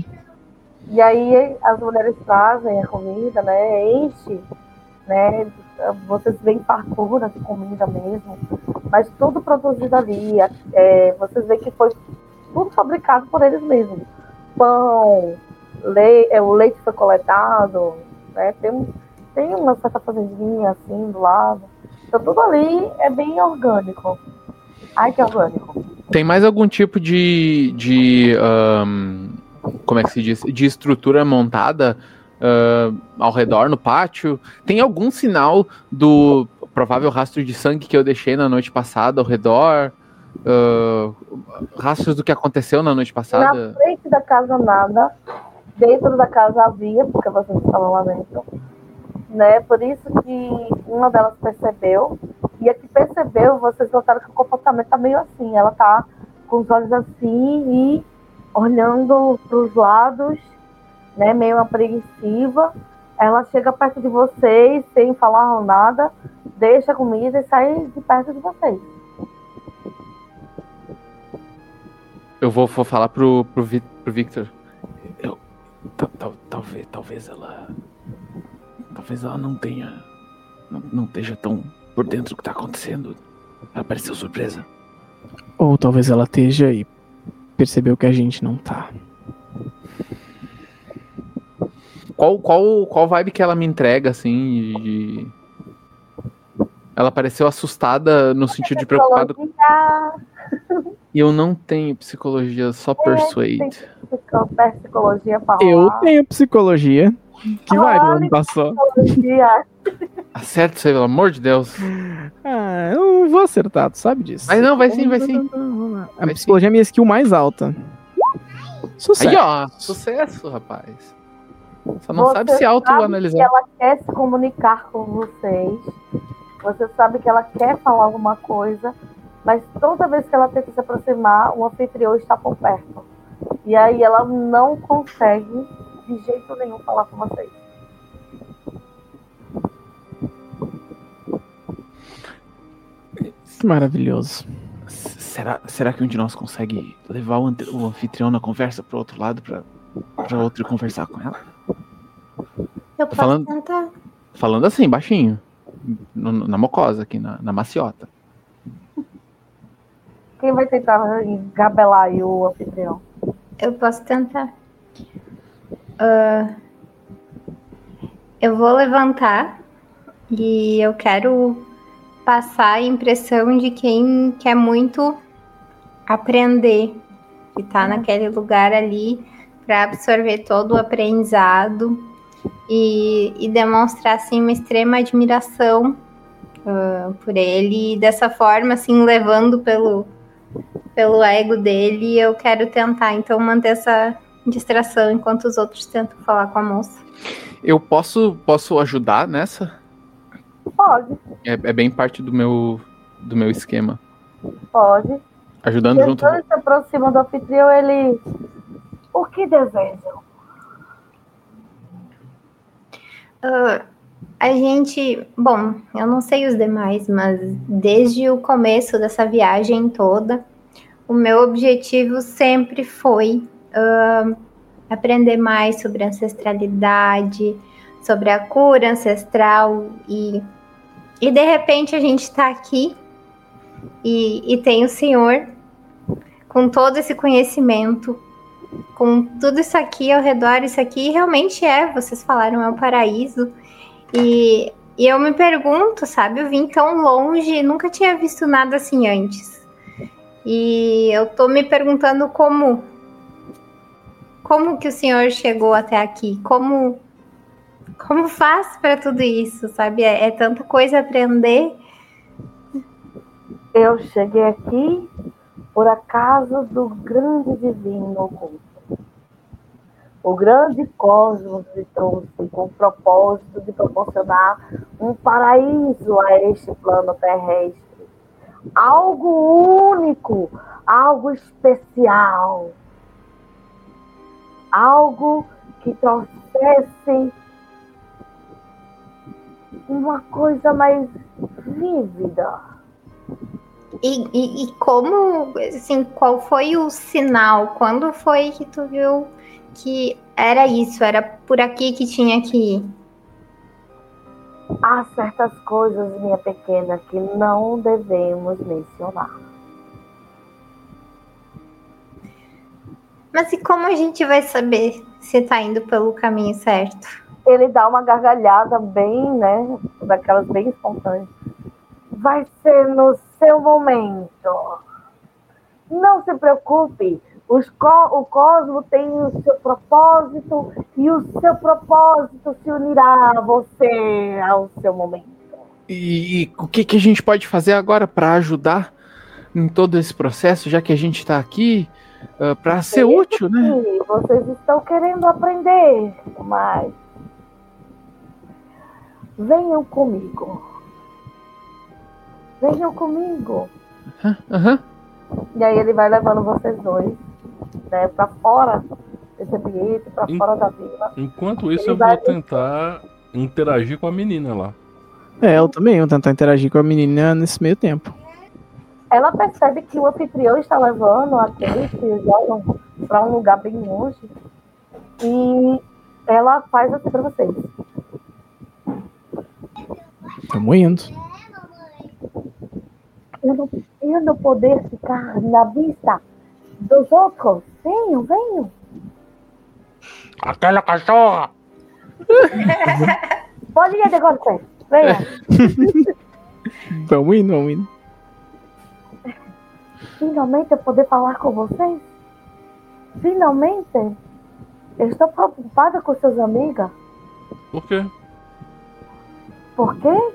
E aí as mulheres trazem a comida, né? Enche, né? Vocês veem fartura de comida mesmo, mas tudo produzido ali. É, vocês veem que foi tudo fabricado por eles mesmos. Pão, le é, o leite foi coletado, né? Tem, um- tem uma certa fazendinha assim do lado. Então tudo ali é bem orgânico. Ai, que orgânico. Tem mais algum tipo de. de ahn, como é que se diz? De estrutura montada ah, ao redor no pátio? Tem algum sinal do provável rastro de sangue que eu deixei na noite passada ao redor? Ah, rastros do que aconteceu na noite Na passada? frente da casa nada, dentro da casa havia, porque vocês estavam lá dentro. Né? Por isso que uma delas percebeu E a que percebeu, vocês notaram que o comportamento tá meio assim. Ela tá com os olhos assim e olhando para os lados, né, meio apreensiva. Ela chega perto de vocês sem falar nada, deixa a comida e sai de perto de vocês. Eu vou, vou falar pro, pro, pro Victor. Tal- tal- talvez, talvez ela. Talvez ela não tenha. Não, não esteja tão por dentro do que tá acontecendo. Ela pareceu surpresa. Ou talvez ela esteja e percebeu que a gente não tá. Qual, qual, qual vibe que ela me entrega, assim? de- Ela pareceu assustada no sentido de preocupada. E eu não tenho psicologia, só persuade. psicologia Eu tenho psicologia. Que vai, não passou. Acerta isso aí, pelo amor de Deus. Ah, eu não vou acertar, tu sabe disso. Mas não, vai sim, vai sim. A Vai psicologia é a minha skill mais alta. Sucesso. Aí, ó, sucesso, rapaz. Só não Você sabe se que autoanalisar. ela quer se comunicar com vocês. Você sabe que ela quer falar alguma coisa, mas toda vez que ela tenta se aproximar, o anfitrião está por perto. E aí ela não consegue de jeito nenhum falar com vocês. Que maravilhoso. Será, será que um de nós consegue levar o, o anfitrião na conversa pro outro lado pra, pra outro conversar com ela? Eu posso falando- tentar. Falando assim, baixinho. No- na mocosa aqui, na, na maciota. Quem vai tentar engabelar aí o anfitrião? Eu posso tentar. Ah, eu vou levantar e eu quero passar a impressão de quem quer muito aprender, que tá naquele lugar ali para absorver todo o aprendizado e, e demonstrar assim uma extrema admiração ah, por ele. E dessa forma assim levando pelo pelo ego dele, eu quero tentar então manter essa distração enquanto os outros tentam falar com a moça. Eu posso, posso ajudar nessa? Pode, É, é bem parte do meu, do meu esquema. pode. Ajudando junto. Quando se aproxima do anfitrião, ele. O que desejam? Ah, a gente, bom, eu não sei os demais, mas desde o começo dessa viagem toda, o meu objetivo sempre foi ah, aprender mais sobre ancestralidade, sobre a cura ancestral e, e de repente a gente está aqui e, e tem o Senhor com todo esse conhecimento com tudo isso aqui ao redor, isso aqui realmente é, vocês falaram, é um paraíso. E, e eu me pergunto, sabe, eu vim tão longe, nunca tinha visto nada assim antes. E eu tô me perguntando como como que o senhor chegou até aqui? Como como faz para tudo isso, sabe? É, é tanta coisa a aprender. Eu cheguei aqui por acaso do grande divino oculto. O grande cosmos me trouxe com o propósito de proporcionar um paraíso a este plano terrestre. Algo único, algo especial. Algo que trouxesse uma coisa mais vívida. E, e, e como, assim, qual foi o sinal? Quando foi que tu viu que era isso, era por aqui que tinha que ir? Há certas coisas, minha pequena, que não devemos mencionar. Mas e como a gente vai saber se tá indo pelo caminho certo? Ele dá uma gargalhada bem, né? Daquelas bem espontâneas. Vai ser no seu momento. Não se preocupe. Os co- o cosmo tem o seu propósito e o seu propósito se unirá a você ao seu momento. E, e o que, que a gente pode fazer agora para ajudar em todo esse processo, já que a gente tá aqui uh, para ser útil, né? Sim, vocês estão querendo aprender, mas venham comigo. venham comigo. Aham. E aí ele vai levando vocês dois, né, pra fora desse ambiente, pra Em- fora da vila. Enquanto isso, Ele eu vou tentar interagir com a menina lá. É, eu também vou tentar interagir com a menina nesse meio tempo. Ela percebe que o anfitrião está levando a Kate para um lugar bem longe. E ela faz assim pra vocês. Tamo indo. Eu não, eu não poder ficar na vista dos outros. Venham, venham. Aquela cachorra! Pode ir de você. Venha. Vamos indo, vamos indo. Finalmente eu poder falar com vocês. Finalmente. Eu estou preocupada com suas amigas. Por quê? Por quê?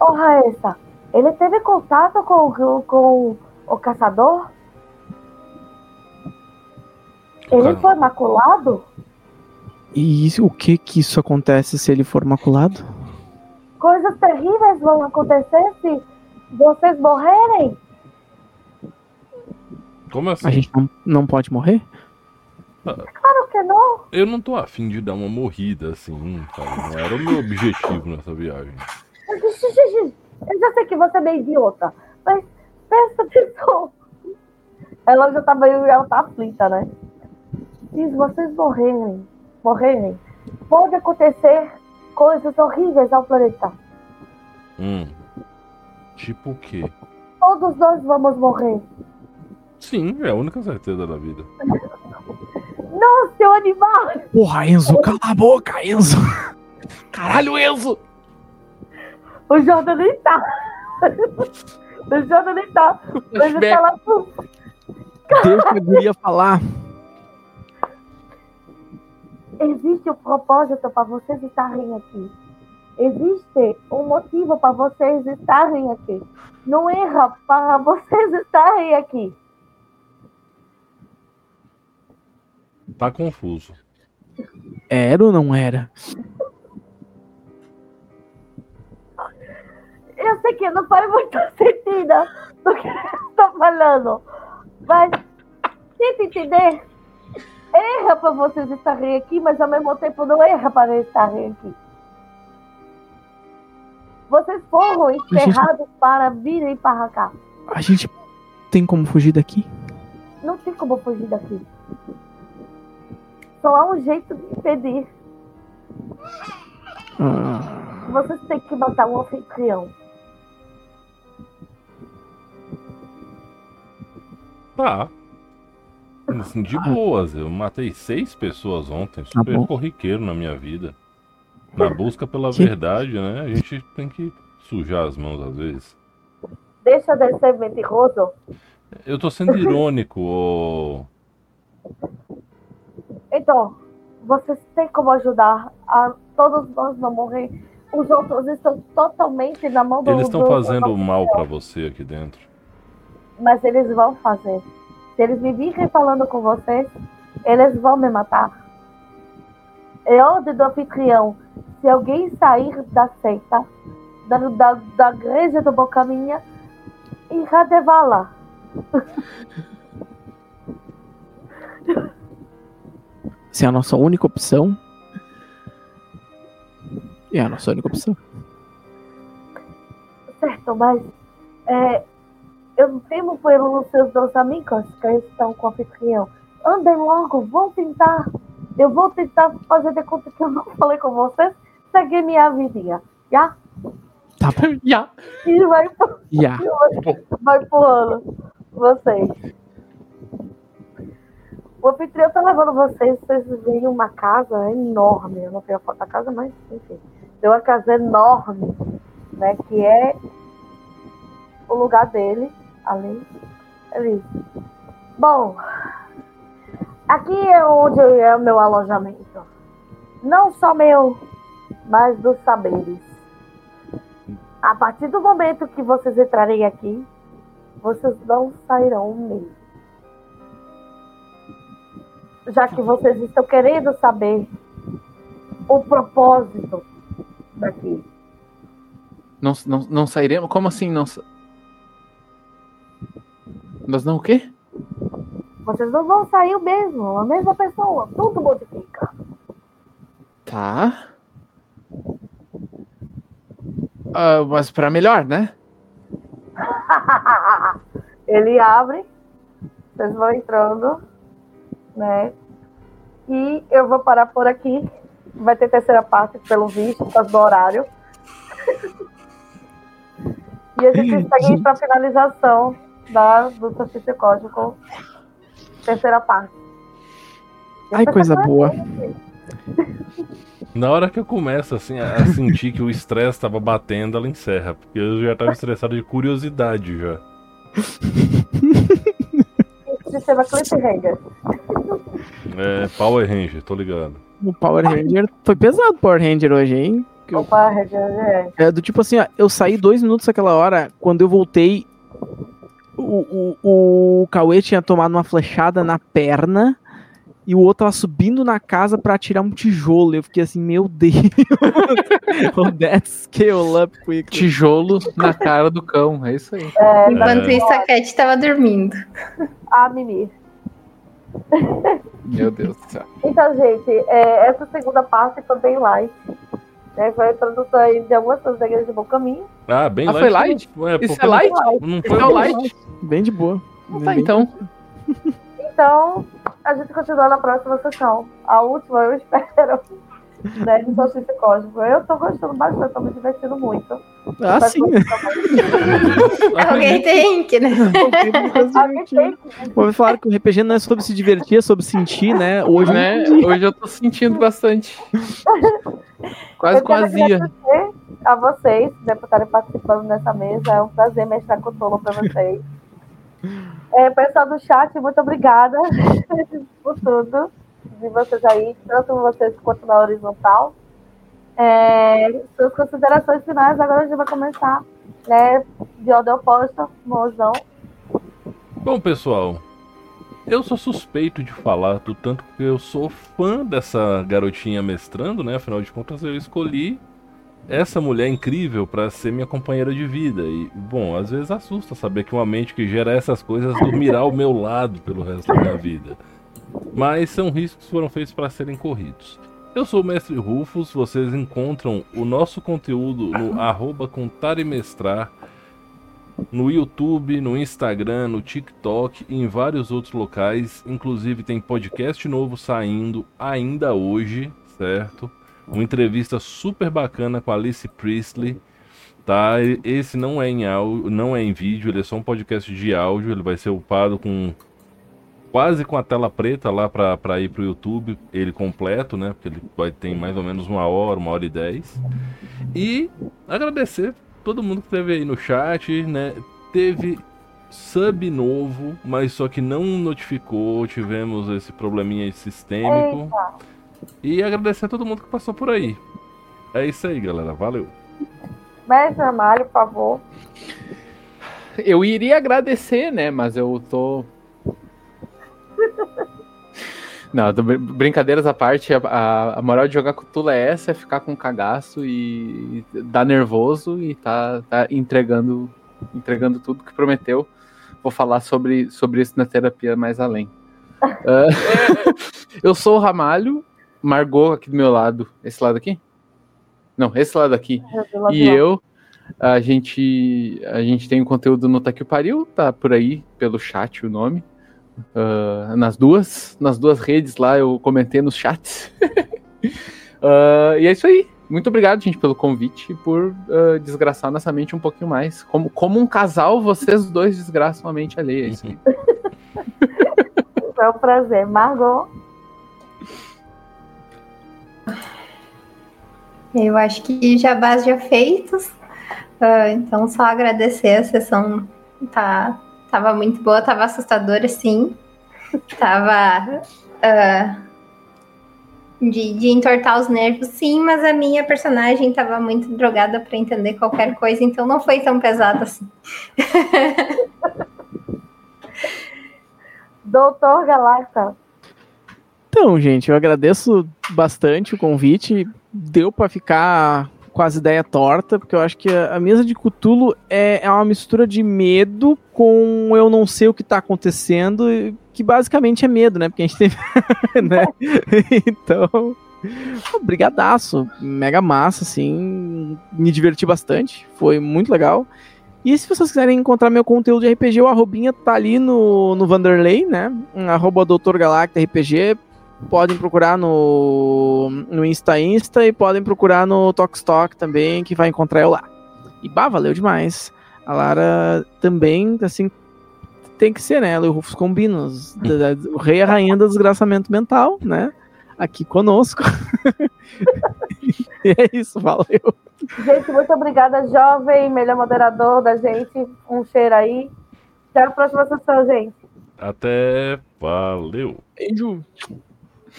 Ô, Raessa, ele teve contato com, com, com o caçador? Ele foi maculado? E isso- o que que isso acontece se ele for maculado? Coisas terríveis vão acontecer se vocês morrerem? Como assim? A gente não, não pode morrer? Claro que não. Eu não tô afim de dar uma morrida assim, sabe? Não era o meu objetivo nessa viagem. Eu já sei que você é meio idiota, mas presta atenção. Ela já tá meio, ela tá aflita, né? Se vocês morrerem, morrerem, pode acontecer coisas horríveis ao planeta. Hum. Tipo o quê? Todos nós vamos morrer. Sim, é a única certeza da vida. Não, seu animal! Porra, Enzo, cala a boca, Enzo! Caralho, Enzo! O Jordan nem tá. O Jordan nem tá. Mas ele tá lá pro... Deixa a guria falar. Existe um propósito para vocês estarem aqui. Existe um motivo para vocês estarem aqui. Não erra para vocês estarem aqui. Tá confuso. Era ou não era? Eu sei que não faz muito sentido do que eu estou falando. Mas tenta entender. Erra para vocês estarem aqui, mas ao mesmo tempo não erra para estarem aqui. Vocês foram enterrados para virem para cá. A gente tem como fugir daqui? Não tem como fugir daqui. Só há um jeito de impedir. Ah, Vocês têm que matar o anfitrião. Tá. Assim, de boas, eu matei seis pessoas ontem, super bom. corriqueiro na minha vida. Na busca pela verdade, né? A gente tem que sujar as mãos às vezes. Deixa de ser mentiroso. Eu tô sendo irônico, ô. Então, vocês têm como ajudar a todos nós não morrer. Os outros estão totalmente na mão do Eles estão do- fazendo do- mal pra você aqui dentro. Mas eles vão fazer. Se eles me virem falando com vocês, eles vão me matar. É ordem do anfitrião. Se alguém sair da seita, da, da, da igreja do Bocaminha, irá de vala. se é a nossa única opção. É a nossa única opção. Certo, mas é, eu temo pelos seus dois amigos que estão com o anfitrião. Andem logo, vão tentar. Eu vou tentar fazer de conta que eu não falei com vocês. Seguir minha vidinha, já? Tá bom. Ya. E vai, Já. vai pulando vocês. O anfitrião tá levando vocês, vocês veem uma casa enorme. Eu não tenho a foto da casa, mas enfim. Tem uma casa enorme, né? Que é o lugar dele, ali. ali. Bom, aqui é onde é o meu alojamento. Não só meu, mas dos saberes. A partir do momento que vocês entrarem aqui, vocês não sairão mesmo. Já que vocês estão querendo saber o propósito daqui. Não, não, não sairemos? Como assim não Nós não o quê? Vocês não vão sair o mesmo, a mesma pessoa. Tudo modifica. Tá. Ah, mas pra melhor, né? Ele abre, vocês vão entrando, né? E eu vou parar por aqui. Vai ter terceira parte, pelo visto, por causa do horário. e a gente segue para finalização da, do Sofício Código. Terceira parte. Ai, coisa boa. Na hora que eu começo assim, a a sentir que o estresse tava batendo, ela encerra. Porque eu já tava estressado de curiosidade já. Sistema Cliffhanger. É, Power Ranger, tô ligado. O Power Ranger foi pesado o Power Ranger hoje, hein? Opa, Regiane. É do tipo assim, ó, eu saí dois minutos naquela hora, quando eu voltei, o, o, o Cauê tinha tomado uma flechada na perna e o outro tava subindo na casa pra tirar um tijolo. Eu fiquei assim, meu Deus. oh, that scale up quick. Tijolo na cara do cão, é isso aí. É, Enquanto isso, a Cat tava dormindo. a Mimi. Meu Deus do céu. Então, gente, é, essa segunda parte foi bem light. Né? Foi a introdução aí de algumas coisas da Igreja de Bom Caminho. Ah, bem Ah, foi light? É, Isso porque é light? Não foi é light? Bem de boa. Tá, então. Então, a gente continua na próxima sessão. A última, eu espero. Né, de Solstício Cósmico. Eu tô gostando bastante, tô me divertindo muito. Ah, sim. Alguém tem que, né? Alguém tem que- Vou falar que o RPG não é sobre se divertir, é sobre sentir, né? Hoje Né? Hoje eu tô sentindo bastante. Quase Eu com agradecer a vocês né, por estarem participando nessa mesa. É um prazer mestrar Cthulhu para vocês. É, pessoal do chat, muito obrigada por tudo. De vocês aí, tanto vocês quanto na horizontal. É, suas considerações finais, agora a gente vai começar né, de ordem oposta, mozão. Bom, pessoal, eu sou suspeito de falar do tanto que eu sou fã dessa garotinha mestrando, né? Afinal de contas, eu escolhi essa mulher incrível para ser minha companheira de vida. E, bom, às vezes assusta saber que uma mente que gera essas coisas dormirá ao meu lado pelo resto da minha vida. Mas são riscos que foram feitos para serem corridos. Eu sou o Mestre Rufus, vocês encontram o nosso conteúdo no arroba contar e mestrar no YouTube, no Instagram, no TikTok e em vários outros locais. Inclusive tem podcast novo saindo ainda hoje, certo? Uma entrevista super bacana com a Alice Priestley. Tá? Esse não é em áudio, não é em vídeo, ele é só um podcast de áudio, ele vai ser upado com quase com a tela preta lá pra pra ir pro YouTube, ele completo, né? Porque ele vai ter mais ou menos uma hora, uma hora e dez. E agradecer todo mundo que esteve aí no chat, né? Teve sub novo, mas só que não notificou, tivemos esse probleminha aí sistêmico. E agradecer a todo mundo que passou por aí. É isso aí, galera. Valeu. Mestre Amário, por favor. Eu iria agradecer, né? Mas eu tô. Não, brincadeiras à parte, a, a- moral de jogar com Tula é essa, é ficar com cagaço e dar nervoso e tá, tá entregando, entregando tudo que prometeu. Vou falar sobre, sobre isso na terapia mais além. Ah, eu sou o Ramalho, Margot aqui do meu lado. Esse lado aqui? Não, esse lado aqui. E eu, a gente, a gente tem o conteúdo no Tá Que Pariu, tá por aí, pelo chat o nome. Ah, nas duas, nas duas redes lá, eu comentei nos chats. Ah, e é isso aí. Muito obrigado, gente, pelo convite e por ah, desgraçar nossa mente um pouquinho mais. Como, como um casal, vocês dois desgraçam a mente alheia. É isso aí. Foi um prazer. Margot. Eu acho que jabás já feitos. Ah, então, só agradecer. A sessão tá, tava muito boa, tava assustadora, sim. Tava ah, de, de entortar os nervos, sim, mas a minha personagem tava muito drogada para entender qualquer coisa, então não foi tão pesado assim. Doutor Galacta. Então, gente, eu agradeço bastante o convite. Deu pra ficar com as ideias tortas, porque eu acho que a, mesa de Cthulhu é, é uma mistura de medo com eu não sei o que tá acontecendo, que basicamente é medo, né? Porque a gente tem. né? então. Brigadaço, mega massa, assim, me diverti bastante, foi muito legal. E se vocês quiserem encontrar meu conteúdo de RPG, o arrobinha tá ali no, no Vanderlei, né? Arroba Doutor Galacta RPG. Podem procurar no, no Insta Insta e podem procurar no Tokstok também, que vai encontrar eu lá. E bah, valeu demais. A Lara também, assim, tem que ser, né? Ela e o Rufus combinam. da- O rei e a rainha do desgraçamento mental, né? Aqui conosco. e é isso, valeu. Gente, muito obrigada, jovem, melhor moderador da gente. Um cheiro aí. Até a próxima sessão, gente. Até. Valeu. Beijo.